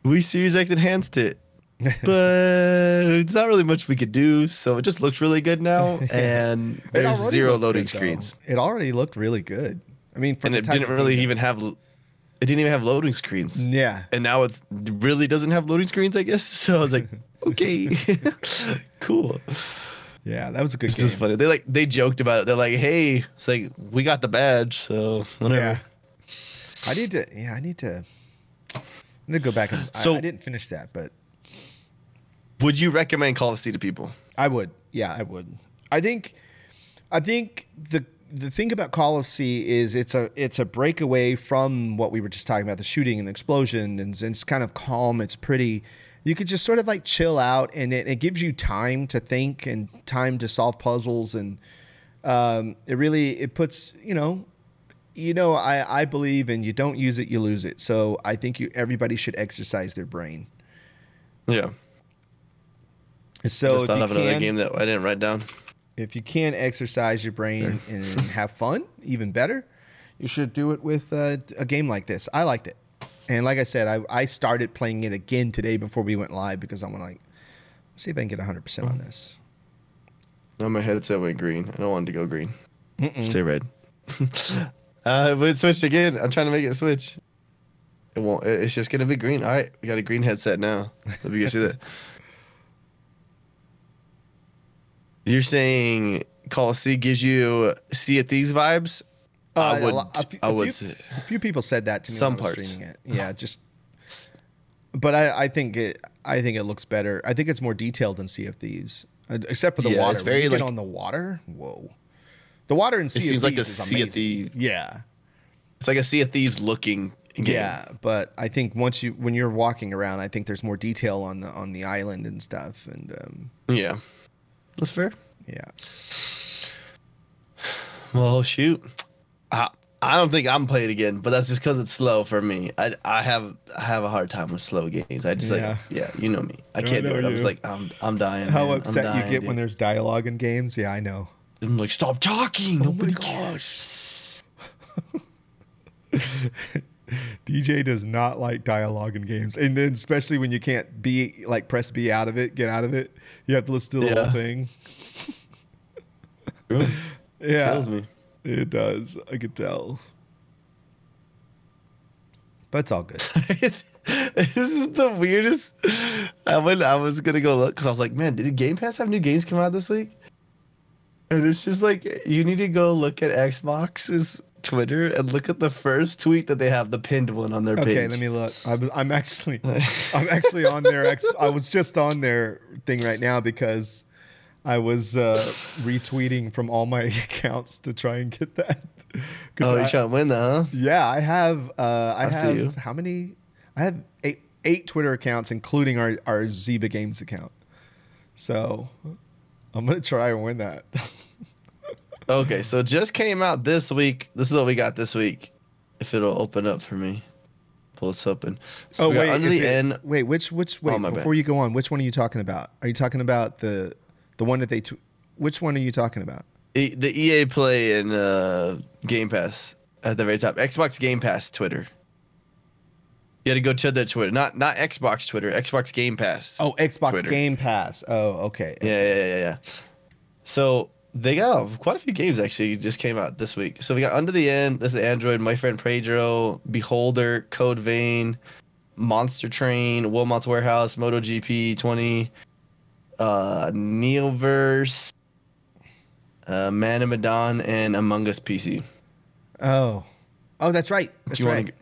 Speaker 1: we Series X enhanced it, but it's not really much we could do. So it just looks really good now, and there's zero loading
Speaker 2: good, though.
Speaker 1: screens,
Speaker 2: It already looked really good. I mean, for
Speaker 1: and
Speaker 2: the
Speaker 1: it didn't really even have. It didn't even have loading screens.
Speaker 2: Yeah.
Speaker 1: and now it's really doesn't have loading screens, I guess. So I was like, okay, cool.
Speaker 2: Yeah, that was a good
Speaker 1: It's
Speaker 2: game.
Speaker 1: just funny. They like they joked about it. They're like, hey, it's like we got the badge, so whatever.
Speaker 2: Yeah. I need to. Yeah, I need to. I'm gonna go back and.
Speaker 1: So-
Speaker 2: I, I didn't finish that, but
Speaker 1: Would you recommend Call of Sea to people?
Speaker 2: I would. Yeah, I would. I think. I think the the thing about Call of Sea is it's a it's a breakaway from what we were just talking about the shooting and the explosion and, it's kind of calm. It's pretty. You could just sort of like chill out and it, it gives you time to think and time to solve puzzles and um, it really it puts you know you know I I believe in you don't use it you lose it. So I think you everybody should exercise their brain.
Speaker 1: Yeah.
Speaker 2: So
Speaker 1: I thought
Speaker 2: you
Speaker 1: of another
Speaker 2: can-
Speaker 1: game that I didn't write down.
Speaker 2: if you can exercise your brain and have fun, even better, you should do it with uh, a game like this. I liked it. And like I said, I, I started playing it again today before we went live because I'm like, see if I can get 100% on this.
Speaker 1: No, my headset went green. I don't want it to go green. Stay red. uh, but it switched again. I'm trying to make it switch. It won't. It's just gonna be green. All right, we got a green headset now. Let me see that. You're saying Call of Sea gives you Sea of Thieves vibes?
Speaker 2: Uh,
Speaker 1: I
Speaker 2: a
Speaker 1: would.
Speaker 2: a few-
Speaker 1: I
Speaker 2: a
Speaker 1: would
Speaker 2: few-
Speaker 1: say.
Speaker 2: A few people said that to me
Speaker 1: Some parts.
Speaker 2: streaming it. Yeah, just. But I, I think it I think it looks better. I think it's more detailed than Sea of Thieves, Uh, except for the
Speaker 1: Yeah,
Speaker 2: water.
Speaker 1: it's
Speaker 2: When
Speaker 1: very,
Speaker 2: you get
Speaker 1: like-
Speaker 2: on the water. Whoa, the water in Sea of
Speaker 1: seems like a
Speaker 2: Thieves
Speaker 1: Sea of. Thieves.
Speaker 2: Yeah,
Speaker 1: It's like a Sea of Thieves looking game.
Speaker 2: Yeah, but I think once you when you're walking around, I think there's more detail on the on the island and stuff, and um,
Speaker 1: Yeah. That's fair.
Speaker 2: yeah.
Speaker 1: Well, shoot. I, I don't think I'm playing again, but that's just because it's slow for me. I, I have I have a hard time with slow games. I just
Speaker 2: Yeah.
Speaker 1: like yeah, you know me. I
Speaker 2: I
Speaker 1: can't do
Speaker 2: know
Speaker 1: it. I was like I'm I'm dying.
Speaker 2: How
Speaker 1: man.
Speaker 2: Upset you get
Speaker 1: dude.
Speaker 2: when there's dialogue in games? Yeah, I know.
Speaker 1: I'm like stop talking.
Speaker 2: Oh
Speaker 1: Nobody
Speaker 2: my
Speaker 1: cares.
Speaker 2: DJ does not like dialogue in games, and then especially when you can't be like press B out of it, get out of it. You have to listen to the
Speaker 1: Yeah.
Speaker 2: whole thing.
Speaker 1: Kills
Speaker 2: Yeah,
Speaker 1: me.
Speaker 2: It does. I could tell. But it's all good.
Speaker 1: this is the weirdest. I went. I was gonna go look because I was like, man, did Game Pass have new games come out this week? And it's just like you need to go look at Xbox's Twitter and look at the first tweet that they have, the pinned one on their page.
Speaker 2: Okay, let me look. I'm, I'm actually, I'm actually on their. Ex, I was just on their thing right now because I was uh, retweeting from all my accounts to try and get that.
Speaker 1: Oh, you're trying to win that, huh?
Speaker 2: yeah, I have. Uh, I,
Speaker 1: I
Speaker 2: have
Speaker 1: you.
Speaker 2: how many? I have eight, eight Twitter accounts, including our our Zyba Games account. So I'm gonna try and win that.
Speaker 1: Okay, so it just came out this week. This is what we got this week. If it'll open up for me, pull this open. So
Speaker 2: oh wait,
Speaker 1: under the
Speaker 2: it-
Speaker 1: end.
Speaker 2: wait, which which wait
Speaker 1: Oh, my bad.
Speaker 2: before you go on, which one are you talking about? Are you talking about the the one that they? Tw- which one are you talking about?
Speaker 1: E- the EA Play and uh, Game Pass at the very top. Xbox Game Pass Twitter. You had to go to the Twitter, not not Xbox Twitter. Xbox Game Pass.
Speaker 2: Oh, Xbox
Speaker 1: Twitter.
Speaker 2: Game Pass. Oh, okay.
Speaker 1: yeah, yeah, yeah, yeah. So they got quite a few games actually just came out this week. So we got Unto the End. This is Android. My friend Pedro, Beholder, Code Vein, Monster Train, Wilmot's Warehouse, MotoGP 20, uh, Neoverse, uh, Man of Medan, and Among Us PC.
Speaker 2: Oh, oh, that's right. That's
Speaker 1: do
Speaker 2: right.
Speaker 1: want to?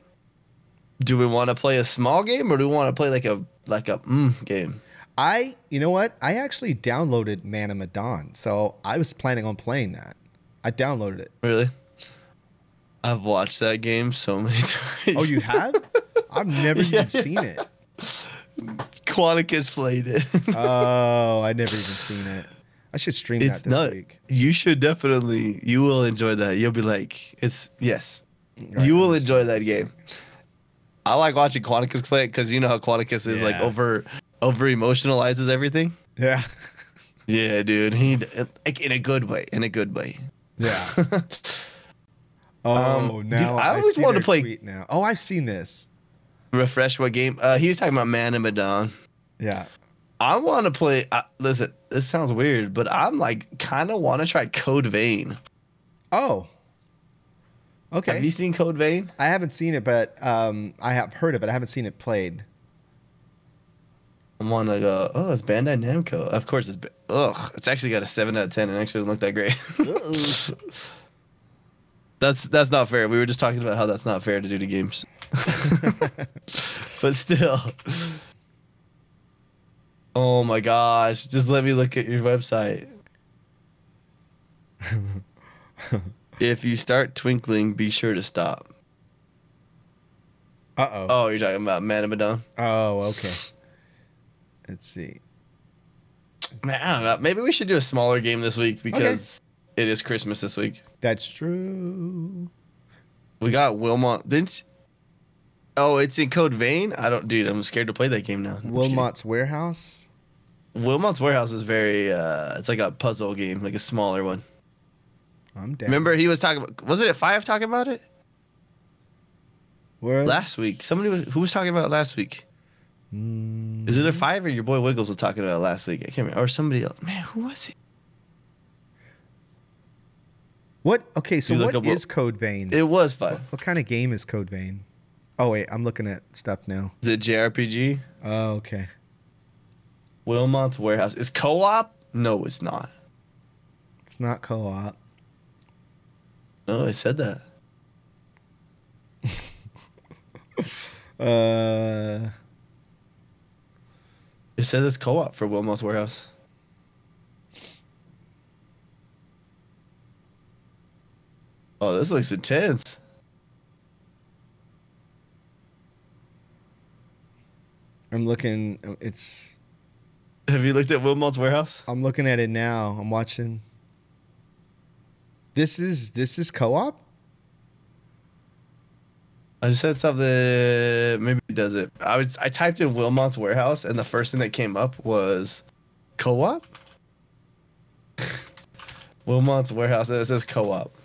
Speaker 1: Do we want to play a small game or do we want to play like a like a mm game?
Speaker 2: I, you know what? I actually downloaded Man of Medan, so I was planning on playing that. I downloaded it.
Speaker 1: Really? I've watched that game so many times.
Speaker 2: Oh, you have? I've never
Speaker 1: Yeah,
Speaker 2: even seen it.
Speaker 1: Quanticus played it.
Speaker 2: Oh, I never even seen it. I should stream
Speaker 1: it's
Speaker 2: that this
Speaker 1: not.
Speaker 2: week.
Speaker 1: You should definitely. You will enjoy that. You'll be like, it's yes.
Speaker 2: Right,
Speaker 1: you will enjoy that game. I like watching Quanticus play it because you know how Quanticus is like over over emotionalizes everything.
Speaker 2: Yeah.
Speaker 1: Yeah, dude. He like in a good way. In a good way.
Speaker 2: Yeah. Oh,
Speaker 1: Um,
Speaker 2: now
Speaker 1: dude, I always
Speaker 2: see
Speaker 1: wanted to play-
Speaker 2: now. Oh, I've seen this.
Speaker 1: Refresh what game? Uh, he was talking about Man and Medan.
Speaker 2: Yeah.
Speaker 1: I want to play. Uh, listen, this sounds weird, but I'm like kind of want to try Code Vein.
Speaker 2: Oh. Okay.
Speaker 1: Have you seen Code Vein?
Speaker 2: I haven't seen it, but um, I have heard of it. But I haven't seen it played.
Speaker 1: I want to go. Oh, it's Bandai Namco. Of course, it's. Ugh, it's actually got a seven out of ten, and actually doesn't look that great. that's that's not fair. We were just talking about how that's not fair to do to games. but still. Oh my gosh! Just let me look at your website. if you start twinkling, be sure to stop.
Speaker 2: Uh oh.
Speaker 1: Oh, you're talking about Man of Medan?
Speaker 2: Oh, okay. Let's see.
Speaker 1: Man, I don't know. Maybe we should do a smaller game this week because it is Christmas this week.
Speaker 2: That's true.
Speaker 1: We got Wilmot. Didn't? Oh, it's in Code Vein. I don't, dude. I'm scared to play that game now. I'm.
Speaker 2: Wilmot's Warehouse.
Speaker 1: Wilmot's Warehouse is very. uh It's like a puzzle game, like a smaller one.
Speaker 2: I'm down.
Speaker 1: Remember, he was talking. about Was it at five talking about it
Speaker 2: Where
Speaker 1: last week? Somebody was. Who was talking about it last week?
Speaker 2: Mm,
Speaker 1: Is it a five or your boy Wiggles was talking about it last week? I can't remember. Or somebody else. Man, who was it?
Speaker 2: What? Okay, so what
Speaker 1: up what-
Speaker 2: is Code Vein?
Speaker 1: It was five.
Speaker 2: what kind of game is Code Vein? Oh wait, I'm looking at stuff now.
Speaker 1: Is it JRPG?
Speaker 2: Oh, okay.
Speaker 1: Wilmot's Warehouse is co-op. No, it's not.
Speaker 2: It's not co-op.
Speaker 1: No, I said that.
Speaker 2: Uh,
Speaker 1: It said it's co-op for Wilmot's Warehouse. Oh, this looks intense.
Speaker 2: I'm looking. It's.
Speaker 1: Have you looked at Wilmot's Warehouse?
Speaker 2: I'm looking at it now. I'm watching. This is this is co-op.
Speaker 1: I just said something. Maybe it does it. I was. I typed in Wilmot's Warehouse, and the first thing that came up was co-op. Wilmot's Warehouse, and it says co-op.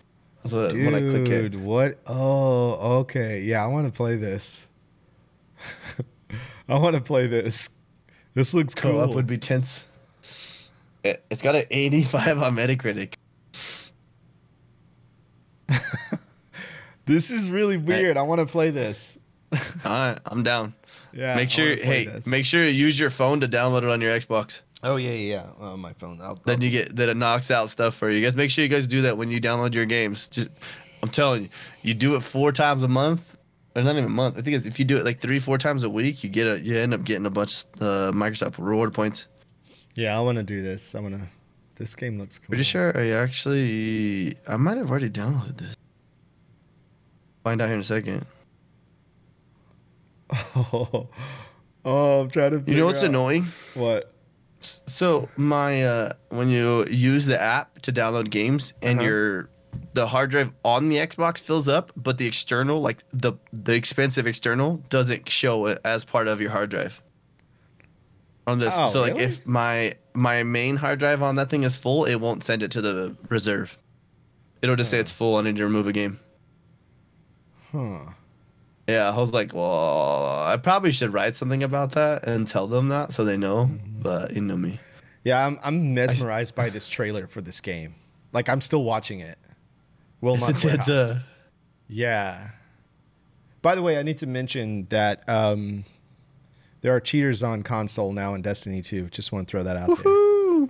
Speaker 1: That's what
Speaker 2: Dude,
Speaker 1: when I click it.
Speaker 2: what? Oh, okay. Yeah, I want to play this. I want to play this. This looks cool.
Speaker 1: Co-op would be tense. It, it's got an 85 on Metacritic.
Speaker 2: this is really weird. I want to play this.
Speaker 1: All right, I'm down.
Speaker 2: Yeah.
Speaker 1: make sure, hey,
Speaker 2: this.
Speaker 1: make sure you use your phone to download it on your Xbox.
Speaker 2: Oh yeah, yeah, yeah. On my phone. I'll,
Speaker 1: Then you get that it knocks out stuff for you guys. Make sure you guys do that when you download your games. Just, I'm telling you, you do it four times a month, or not even a month. I think it's if you do it like three, four times a week, you get a, you end up getting a bunch of uh, Microsoft reward points.
Speaker 2: yeah, I want to do this. I want to. This game looks cool.
Speaker 1: Pretty sure I actually, I might have already downloaded this. Find out here in a second.
Speaker 2: Oh, oh, I'm trying to.
Speaker 1: You know what's
Speaker 2: out-
Speaker 1: annoying?
Speaker 2: What?
Speaker 1: So my uh, when you use the app to download games and
Speaker 2: Uh-huh.
Speaker 1: your the hard drive on the Xbox fills up, but the external, like the the expensive external, doesn't show it as part of your hard drive. On this,
Speaker 2: Oh,
Speaker 1: so like if my my main hard drive on that thing is full, it won't send it to the reserve. It'll just say it's full. I need to remove a game.
Speaker 2: Huh.
Speaker 1: Yeah, I was like, well, I probably should write something about that and tell them that so they know.
Speaker 2: Mm-hmm.
Speaker 1: But you know me.
Speaker 2: Yeah, I'm I'm mesmerized by this trailer for this game. Like I'm still watching it. Wilmot's
Speaker 1: It's, it's,
Speaker 2: Warehouse.
Speaker 1: uh,
Speaker 2: Yeah. By the way, I need to mention that um, there are cheaters on console now in Destiny 2. Just want to throw that out there.
Speaker 1: woohoo.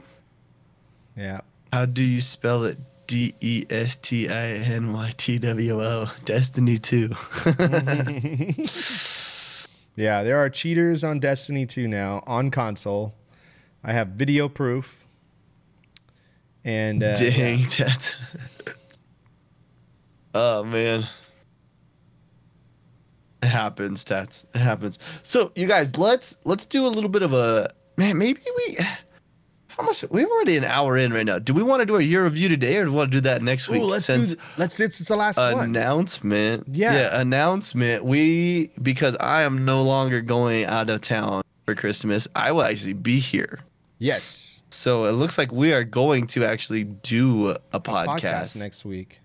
Speaker 2: Yeah.
Speaker 1: How do you spell it? D E S T I N Y T W O. Destiny 2.
Speaker 2: Yeah, there are cheaters on Destiny 2 now on console. I have video proof. And uh,
Speaker 1: Dang, that. oh, man. It happens, Tats. It happens. So you guys, let's let's do a little bit of a man. Maybe we. How much? We're already an hour in right now. Do we want to do a year review today, or do we want to do that next week?
Speaker 2: Ooh, let's
Speaker 1: Since
Speaker 2: do. Let's. It's, it's the last one.
Speaker 1: announcement.
Speaker 2: Yeah.
Speaker 1: announcement. We because I am no longer going out of town for Christmas. I will actually be here.
Speaker 2: Yes.
Speaker 1: So it looks like we are going to actually do a podcast,
Speaker 2: Podcast next week.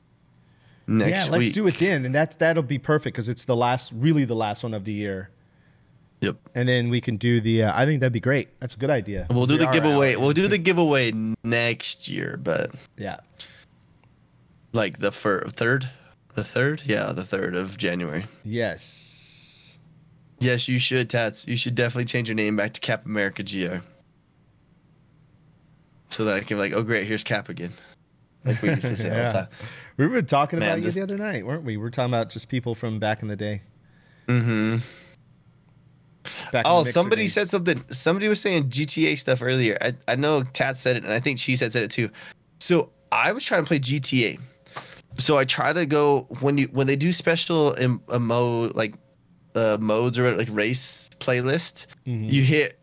Speaker 1: next
Speaker 2: yeah,
Speaker 1: week.
Speaker 2: let's do it then, and that that'll be perfect because it's the last, really the last one of the year,
Speaker 1: Yep.
Speaker 2: and then we can do the. Uh, I think that'd be great. That's a good idea.
Speaker 1: We'll do
Speaker 2: We
Speaker 1: the giveaway.
Speaker 2: out.
Speaker 1: We'll do the giveaway next year, but
Speaker 2: Yeah.
Speaker 1: like the fir- third, the third, yeah, the third of January.
Speaker 2: Yes.
Speaker 1: Yes, you should, Tats. You should definitely change your name back to Cap America GR. So that I can be like, oh great, here's Cap again. Like we used to say all
Speaker 2: Yeah.
Speaker 1: the time.
Speaker 2: We were talking
Speaker 1: Man,
Speaker 2: about you the other night, weren't we? We were talking about just people from back in the day.
Speaker 1: Mm-hmm. Oh, somebody
Speaker 2: days.
Speaker 1: said something. Somebody was saying GTA stuff earlier. I, I know Tat said it, and I think she said said it too. So I was trying to play GTA. So I try to go when you when they do special in a mode like uh, modes or like race playlist.
Speaker 2: Mhm.
Speaker 1: You hit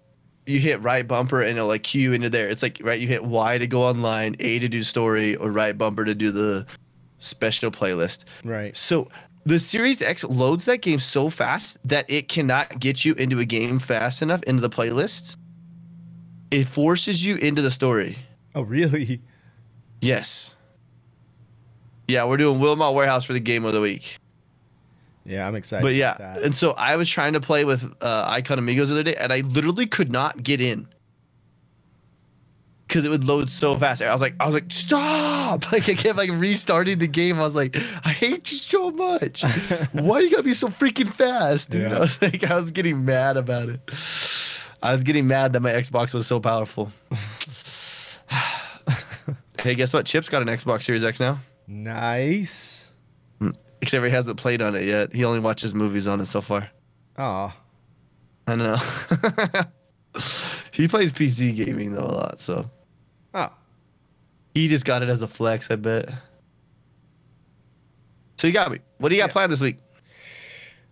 Speaker 1: you hit right bumper and it'll like queue into there. It's like right you hit Y to go online, A to do story, or right bumper to do the special playlist.
Speaker 2: Right.
Speaker 1: So the Series X loads that game so fast that it cannot get you into a game fast enough into the playlist. It forces you into the story.
Speaker 2: Oh, really?
Speaker 1: Yes. Yeah, we're doing Wilmot Warehouse for the game of the week.
Speaker 2: Yeah, I'm excited.
Speaker 1: But yeah, and so I was trying to play with uh, Icon Amigos the other day, and I literally could not get in because it would load so fast. I was like, I was like, stop! Like I kept like restarting the game. I was like, I hate you so much. Why do you gotta be so freaking fast, dude?
Speaker 2: Yeah.
Speaker 1: I was like, I was getting mad about it. I was getting mad that my Xbox was so powerful. hey, guess what? Chip's got an Xbox Series X now.
Speaker 2: nice.
Speaker 1: Except he hasn't played on it yet. He only watches movies on it so far.
Speaker 2: Oh,
Speaker 1: I know. he plays PC gaming though a lot, so
Speaker 2: oh,
Speaker 1: he just got it as a flex, I bet. So you got me. What do you got
Speaker 2: Yes.
Speaker 1: planned this week?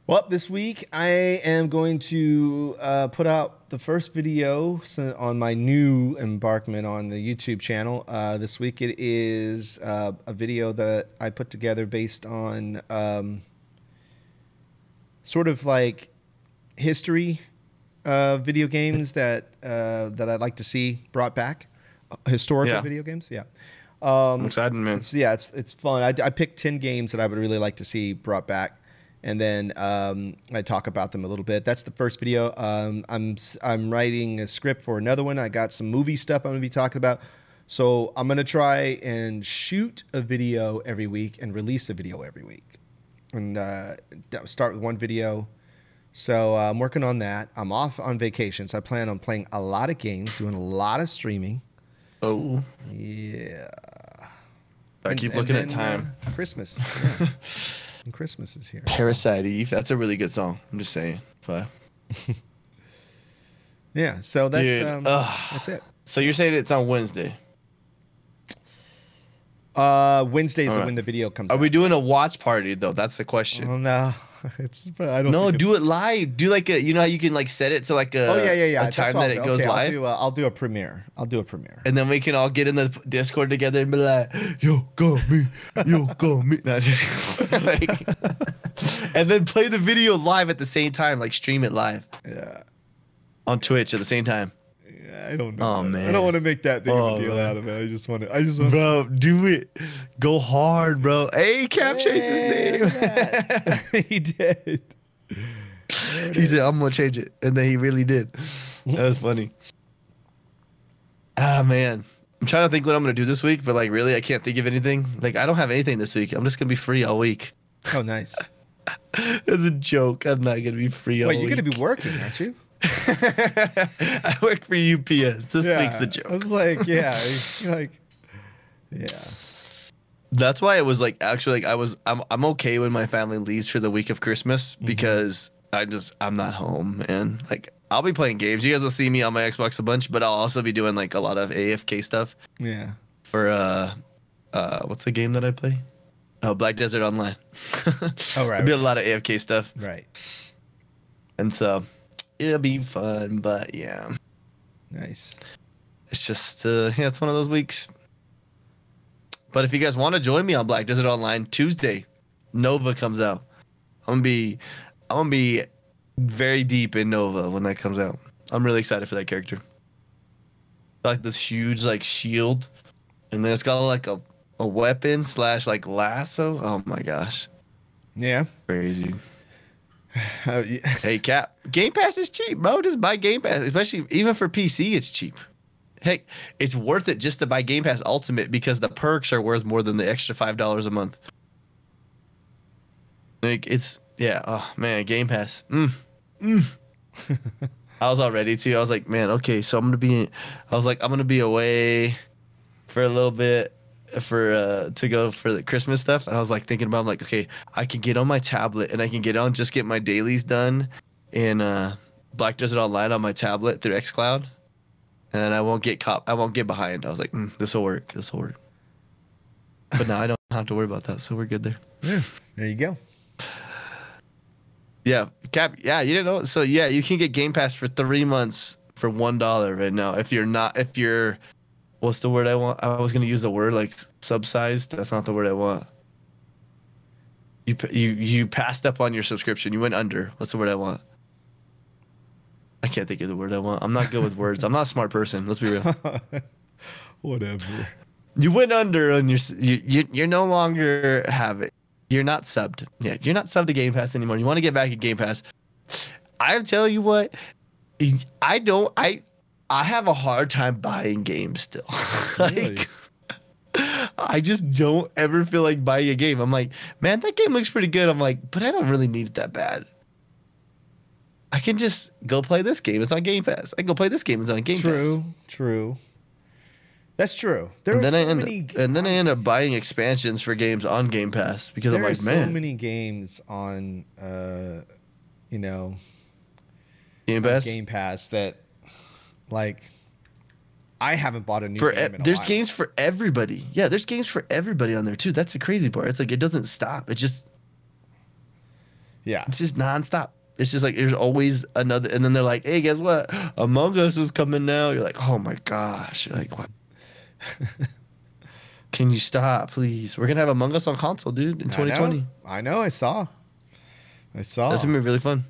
Speaker 2: Well, this week I am going to uh, put out the first video on my new embarkment on the YouTube channel. Uh, this week it is uh, a video that I put together based on um, sort of like history uh, video games that uh, that I'd like to see brought back, historical
Speaker 1: Yeah.
Speaker 2: video games. Yeah. Um,
Speaker 1: I'm excited, man.
Speaker 2: it's, yeah, it's it's fun. I, I picked ten games that I would really like to see brought back, and then um, I talk about them a little bit. That's the first video. Um, I'm I'm writing a script for another one. I got some movie stuff I'm gonna be talking about. So I'm gonna try and shoot a video every week and release a video every week, and uh, start with one video. So uh, I'm working on that. I'm off on vacation, so I plan on playing a lot of games, doing a lot of streaming.
Speaker 1: Oh,
Speaker 2: Yeah.
Speaker 1: I keep
Speaker 2: and
Speaker 1: looking at time.
Speaker 2: uh, Christmas. yeah. and Christmas is here.
Speaker 1: Parasite Eve. That's a really good song. I'm just saying. So,
Speaker 2: Yeah. So that's
Speaker 1: Dude,
Speaker 2: um, that's it.
Speaker 1: so you're saying it's on Wednesday?
Speaker 2: Uh, Wednesdays
Speaker 1: All right.
Speaker 2: when the video comes
Speaker 1: Are
Speaker 2: out.
Speaker 1: we doing a watch party though? That's the question.
Speaker 2: Oh no, it's. But I don't.
Speaker 1: no, do it live. Do like a. You know how you can like set it to like a.
Speaker 2: Oh yeah, yeah, yeah.
Speaker 1: A time that it goes
Speaker 2: okay,
Speaker 1: live.
Speaker 2: I'll do, a, I'll do a premiere. I'll do a premiere.
Speaker 1: and then we can all get in the Discord together and be like, "Yo, go me, yo, go me," No, just, like, and then play the video live at the same time, like stream it live
Speaker 2: Yeah.
Speaker 1: on Twitch at the same time.
Speaker 2: I don't know.
Speaker 1: Oh,
Speaker 2: I
Speaker 1: man.
Speaker 2: don't want to make that big of
Speaker 1: Oh,
Speaker 2: a deal
Speaker 1: man.
Speaker 2: out of it. I just want to. I just want.
Speaker 1: Bro, do it, go hard, bro. Hey, Cap changed his name.
Speaker 2: he did.
Speaker 1: he said, "I'm gonna change it," and then he really did. That was funny. Ah man, I'm trying to think what I'm gonna do this week, but like really, I can't think of anything. Like I don't have anything this week. I'm just gonna be free all week.
Speaker 2: Oh, nice.
Speaker 1: That's a joke. I'm not gonna be free all
Speaker 2: Wait, you're
Speaker 1: week.
Speaker 2: gonna be working, aren't you?
Speaker 1: I work for UPS. This week's a joke.
Speaker 2: I was like, yeah, like, yeah.
Speaker 1: That's why it was like actually like I was I'm I'm okay when my family leaves for the week of Christmas
Speaker 2: Mm-hmm.
Speaker 1: because I just I'm not home and like I'll be playing games. You guys will see me on my Xbox a bunch, but I'll also be doing like a lot of AFK stuff
Speaker 2: Yeah.
Speaker 1: for uh uh what's the game that I play? Oh, Black Desert Online.
Speaker 2: Oh, right,
Speaker 1: There'll be a lot of AFK stuff,
Speaker 2: Right.
Speaker 1: and so it'll be fun. But yeah,
Speaker 2: Nice.
Speaker 1: it's just uh, yeah, it's one of those weeks. But if you guys want to join me on Black Desert Online Tuesday, Nova comes out. I'm gonna be, I'm gonna be very deep in Nova when that comes out. I'm really excited for that character. Like this huge like shield, and then it's got like a, a weapon slash like lasso. Oh my gosh,
Speaker 2: Yeah.
Speaker 1: crazy!
Speaker 2: Uh, yeah.
Speaker 1: Hey Cap, Game Pass is cheap, bro. Just buy Game Pass, especially even for PC, it's cheap. Heck, it's worth it just to buy Game Pass Ultimate because the perks are worth more than the extra five dollars a month. Like it's yeah, oh man, Game Pass. Mm. Mm. I was all ready to. I was like, man, okay, so I'm gonna be. I was like, I'm gonna be away for a little bit for uh to go for the Christmas stuff, and I was like thinking about I'm like, okay, I can get on my tablet and I can get on just get my dailies done in uh Black Desert Online on my tablet through XCloud, and I won't get caught. I won't get behind. I was like, mm, this will work. This will work. But now I don't have to worry about that, so we're good there.
Speaker 2: yeah. There you go.
Speaker 1: Yeah, Cap. Yeah, you didn't know. So yeah, you can get Game Pass for three months for one dollar right now. If you're not, if you're, what's the word I want? I was gonna use the word like subsized. That's not the word I want. You you you passed up on your subscription. You went under. What's the word I want? I can't think of the word I want. I'm not good with words. I'm not a smart person. Let's be real.
Speaker 2: Whatever.
Speaker 1: You went under on your. You, you you're no longer have it. You're not subbed. Yeah, you're not subbed to Game Pass anymore. You want to get back at Game Pass. I tell you what, I don't. I I have a hard time buying games still.
Speaker 2: Really?
Speaker 1: like, I just don't ever feel like buying a game. I'm like, man, that game looks pretty good. I'm like, but I don't really need it that bad. I can just go play this game. It's on Game Pass. I can go play this game. It's on Game Pass.
Speaker 2: True. True. That's true. There
Speaker 1: and
Speaker 2: are
Speaker 1: then
Speaker 2: so
Speaker 1: I end
Speaker 2: many.
Speaker 1: up, and then I end up buying expansions for games on Game Pass because I'm like,
Speaker 2: so
Speaker 1: man,
Speaker 2: many games on, uh, you know,
Speaker 1: Game Pass.
Speaker 2: Game Pass that, like, I haven't bought a new
Speaker 1: for
Speaker 2: game. a
Speaker 1: there's
Speaker 2: while.
Speaker 1: games for everybody. Yeah, there's games for everybody on there too. That's the crazy part. It's like it doesn't stop. It just
Speaker 2: Yeah.
Speaker 1: it's just nonstop. It's just like there's always another, and then they're like, "Hey, guess what? Among Us is coming now." You're like, "Oh my gosh!" You're like, "What? Can you stop, please? We're gonna have Among Us on console, dude, in
Speaker 2: I know.
Speaker 1: 2020.
Speaker 2: I know. I saw. I saw.
Speaker 1: That's gonna be really fun.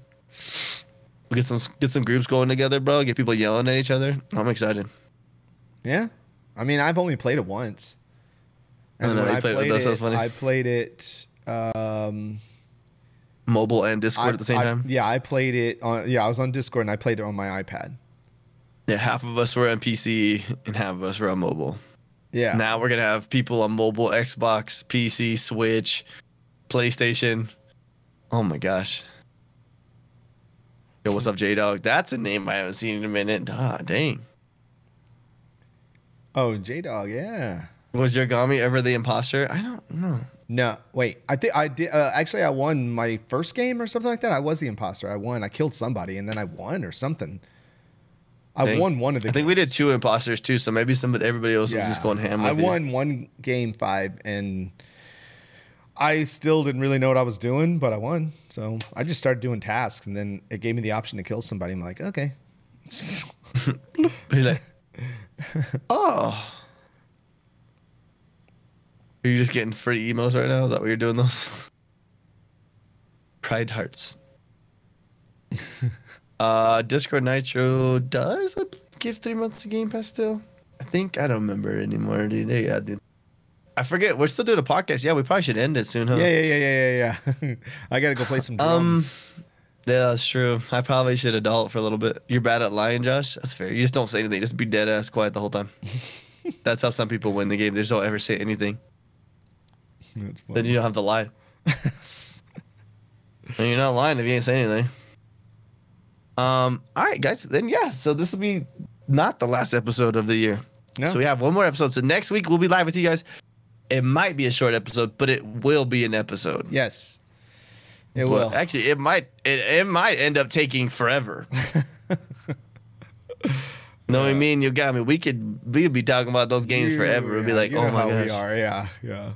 Speaker 1: Get some get some groups going together, bro. Get people yelling at each other. I'm excited.
Speaker 2: Yeah. I mean, I've only played it once.
Speaker 1: I know,
Speaker 2: when
Speaker 1: you played it with us,
Speaker 2: it,
Speaker 1: that's funny.
Speaker 2: I played it. Um,
Speaker 1: Mobile and Discord
Speaker 2: I-
Speaker 1: at the same
Speaker 2: I-
Speaker 1: time.
Speaker 2: Yeah, I played it on. Yeah, I was on Discord and I played it on my iPad.
Speaker 1: Yeah, half of us were on PC and half of us were on mobile.
Speaker 2: Yeah.
Speaker 1: Now we're gonna have people on mobile, Xbox, PC, Switch, PlayStation. Oh my gosh. Yo, what's up, J Dog? That's a name I haven't seen in a minute. Ah, dang.
Speaker 2: Oh, J Dog. Yeah.
Speaker 1: Was Yogomi ever the imposter? I don't know.
Speaker 2: No, wait. I think I did. Uh, actually, I won my first game or something like that. I was the imposter. I won. I killed somebody and then I won or something. I
Speaker 1: Dang.
Speaker 2: won one of the.
Speaker 1: I think we did two imposters too, so maybe somebody everybody else was just going ham.
Speaker 2: I
Speaker 1: with you.
Speaker 2: won one game five, and I still didn't really know what I was doing, but I won. So I just started doing tasks, and then it gave me the option to kill somebody. I'm like, okay.
Speaker 1: You're like, oh. Are you just getting free emos right now? Is that what you're doing those? Pride hearts. uh, Discord Nitro does I believe, give three months to Game Pass still. I think I don't remember anymore, dude. Yeah, dude. I forget. We're still doing a podcast. Yeah, we probably should end it soon, huh?
Speaker 2: Yeah, yeah, yeah, yeah, yeah, yeah. I gotta go play some
Speaker 1: Um. Yeah, that's true. I probably should adult for a little bit. You're bad at lying, Josh. That's fair. You just don't say anything. Just be dead ass quiet the whole time. that's how some people win the game. They just don't ever say anything. Then you don't have to lie. and you're not lying if you ain't saying anything. Um. All right, guys. Then yeah. So this will be not the last episode of the year.
Speaker 2: No.
Speaker 1: So we have one more episode. So next week we'll be live with you guys. It might be a short episode, but it will be an episode.
Speaker 2: Yes, it
Speaker 1: But
Speaker 2: will.
Speaker 1: Actually, it might it, it might end up taking forever. Knowing me and you got me, we could we could be talking about those games
Speaker 2: You-
Speaker 1: forever. It'd be like, oh my gosh.
Speaker 2: we are. Yeah, yeah.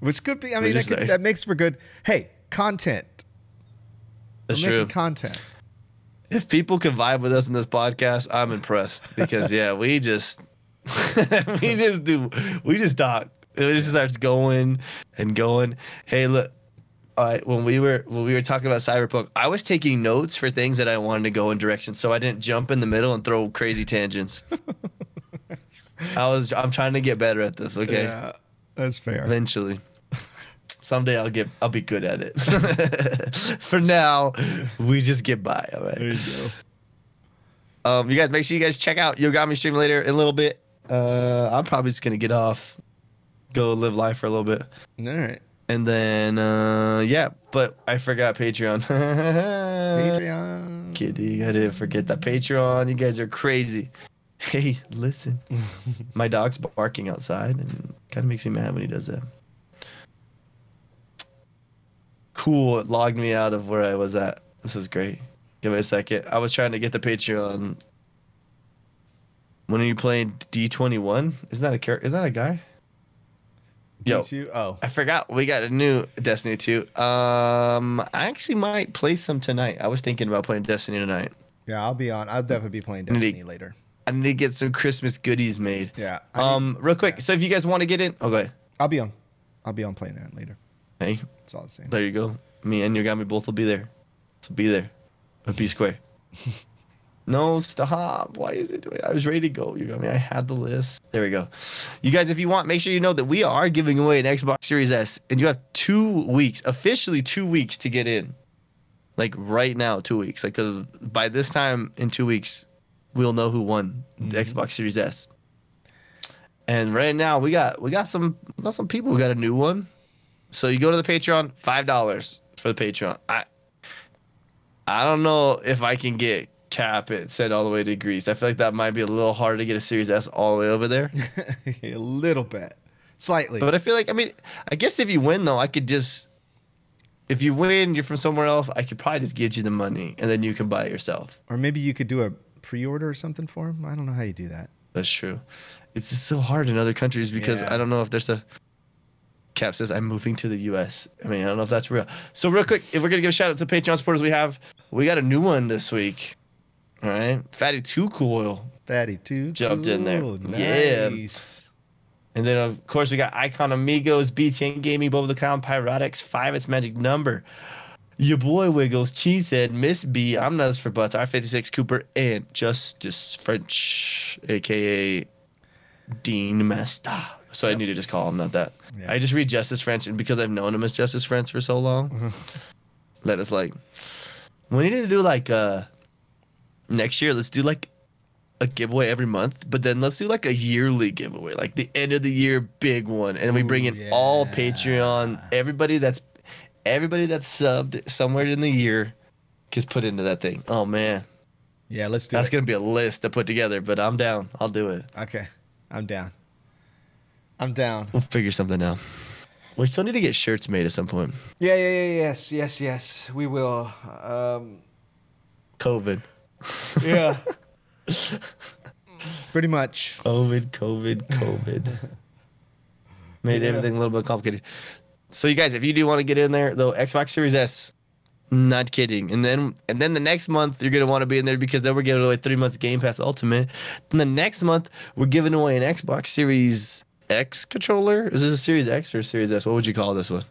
Speaker 2: which could be. I mean, that, could,
Speaker 1: like-
Speaker 2: that makes for good. Hey, content.
Speaker 1: That's
Speaker 2: We're
Speaker 1: true.
Speaker 2: making content.
Speaker 1: if people can vibe with us in this podcast, I'm impressed because yeah, we just we just do we just talk. It just starts going and going. Hey, look. All right, when we were when we were talking about cyberpunk, I was taking notes for things that I wanted to go in directions, so I didn't jump in the middle and throw crazy tangents. I was I'm trying to get better at this. Okay,
Speaker 2: Yeah, that's fair.
Speaker 1: eventually. Someday I'll get I'll be good at it. for now, we just get by. All right.
Speaker 2: There you go.
Speaker 1: Um, you guys make sure you guys check out Yogomi stream later in a little bit. Uh, I'm probably just gonna get off, go live life for a little bit,
Speaker 2: All right.
Speaker 1: and then uh, yeah. But I forgot Patreon.
Speaker 2: Patreon.
Speaker 1: Kidding, I didn't forget that Patreon. You guys are crazy. Hey, listen, my dog's barking outside, and kind of makes me mad when he does that. Cool, it logged me out of where I was at. This is great. Give me a second. I was trying to get the Patreon. When are you playing D twenty one? Isn't that a character? Is that a guy? Yo.
Speaker 2: D2? Oh,
Speaker 1: I forgot we got a new Destiny 2. Um, I actually might play some tonight. I was thinking about playing Destiny tonight.
Speaker 2: yeah. I'll be on. I'll definitely be playing
Speaker 1: Need-
Speaker 2: Destiny later.
Speaker 1: I need to get some Christmas goodies made.
Speaker 2: Yeah. I need-
Speaker 1: Um, real quick. So if you guys want to get in, okay.
Speaker 2: I'll be on. I'll be on playing that later.
Speaker 1: Hey,
Speaker 2: it's all the same.
Speaker 1: there you go. Me and Yogomi both will be there. So be there. But be square. no, stop. Why is it doing? I was ready to go. You got me. I had the list. There we go. You guys, if you want, make sure you know that we are giving away an Xbox Series S, and you have two weeks, officially two weeks to get in. Like right now, two weeks. Like, because by this time in two weeks, we'll know who won the mm-hmm. Xbox Series S. And right now, we got we got some we got some people who got a new one. So you go to the Patreon, five dollars for the Patreon. I I don't know if I can get Cap it sent all the way to Greece. I feel like that might be a little hard to get a Series S all the way over there.
Speaker 2: a little bit, slightly.
Speaker 1: But I feel like I mean, I guess if you win though, I could just if you win, you're from somewhere else. I could probably just give you the money and then you can buy it yourself.
Speaker 2: or maybe you could do a pre-order or something for him. I don't know how you do that.
Speaker 1: That's true. It's just so hard in other countries because
Speaker 2: Yeah.
Speaker 1: I don't know if there's a. Cap says I'm moving to the U.S. I mean, I don't know if that's real. So real quick, if we're gonna give a shout out to the Patreon supporters, we have we got a new one this week. All right, Fatty Two Cool,
Speaker 2: Fatty Two
Speaker 1: Jumped in there.
Speaker 2: Cool.
Speaker 1: Yeah. And then of course we got Icon Amigos, BTN Gaming, Boba the Clown, Pyrotics, Five Its Magic Number, your boy Wiggles, Cheesehead, Miss B, I'm Nuts for Butts, R56 Cooper, and Justice French, aka Dean Master. So I need to just call him not that.
Speaker 2: Yeah.
Speaker 1: I just read Justice French, and because I've known him as Justice French for so long, let us like we need to do like uh next year. Let's do like a giveaway every month, but then let's do like a yearly giveaway, like the end of the year big one, and we bring in all. Patreon, everybody that's everybody that's subbed somewhere in the year gets put into that thing. Oh man,
Speaker 2: Yeah, let's do
Speaker 1: that's
Speaker 2: it.
Speaker 1: gonna be a list to put together, but I'm down. I'll do it.
Speaker 2: Okay, I'm down. I'm down.
Speaker 1: We'll figure something out. We still need to get shirts made at some point.
Speaker 2: Yeah, yeah, yeah, yes, yes, yes. We will. Um,
Speaker 1: COVID.
Speaker 2: Yeah. Pretty much.
Speaker 1: COVID, COVID, COVID. Made
Speaker 2: Yeah.
Speaker 1: everything a little bit complicated. So you guys, if you do want to get in there, though, Xbox Series S, not kidding. And then and then the next month you're gonna want to be in there because then we're giving away three months Game Pass Ultimate. Then the next month we're giving away an Xbox Series X controller. Is this a Series X or Series S? What would you call this one?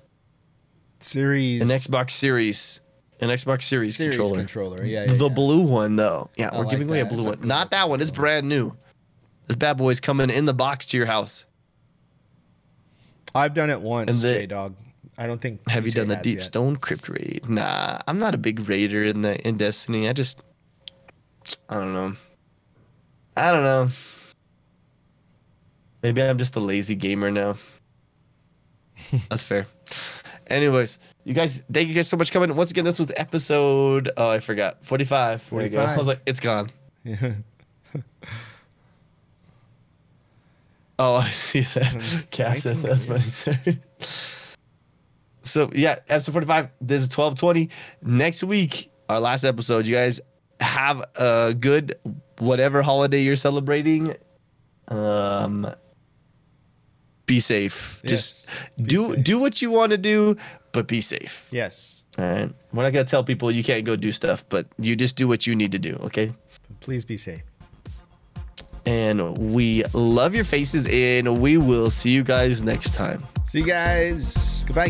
Speaker 2: Series.
Speaker 1: An Xbox Series. An Xbox Series,
Speaker 2: Series
Speaker 1: controller.
Speaker 2: controller. Yeah, yeah.
Speaker 1: the
Speaker 2: yeah.
Speaker 1: blue one though. Yeah,
Speaker 2: I
Speaker 1: we're
Speaker 2: like
Speaker 1: giving away a
Speaker 2: that.
Speaker 1: blue
Speaker 2: That's a
Speaker 1: one. Not that one. It's brand new. This bad boy's coming in the box to your house.
Speaker 2: I've done it once,
Speaker 1: And
Speaker 2: J Dog. I don't think.
Speaker 1: Have you done the Deep
Speaker 2: yet.
Speaker 1: Stone Crypt raid? Nah, I'm not a big raider in the in Destiny. I just, I don't know. I don't know. Maybe I'm just a lazy gamer now. That's fair. Anyways, you guys, thank you guys so much for coming. Once again, this was episode. Oh, I forgot. 45. There you go. I was like, it's gone.
Speaker 2: Yeah.
Speaker 1: Oh, I see that. Cap said
Speaker 2: 19
Speaker 1: that's funny. So yeah, episode forty-five. This is twelve twenty. Next week, our last episode. You guys have a good whatever holiday you're celebrating. Um, be safe. Just
Speaker 2: be
Speaker 1: do
Speaker 2: safe.
Speaker 1: do what you want to do, but be safe.
Speaker 2: Yes.
Speaker 1: All right. We're not gonna tell people you can't go do stuff, but you just do what you need to do. Okay.
Speaker 2: Please be safe.
Speaker 1: And we love your faces, and we will see you guys next time.
Speaker 2: See you guys. Goodbye.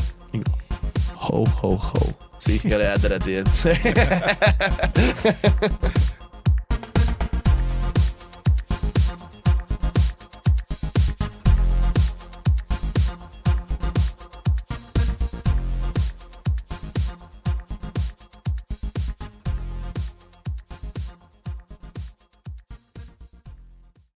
Speaker 1: Ho ho ho. So you gotta add that at the end.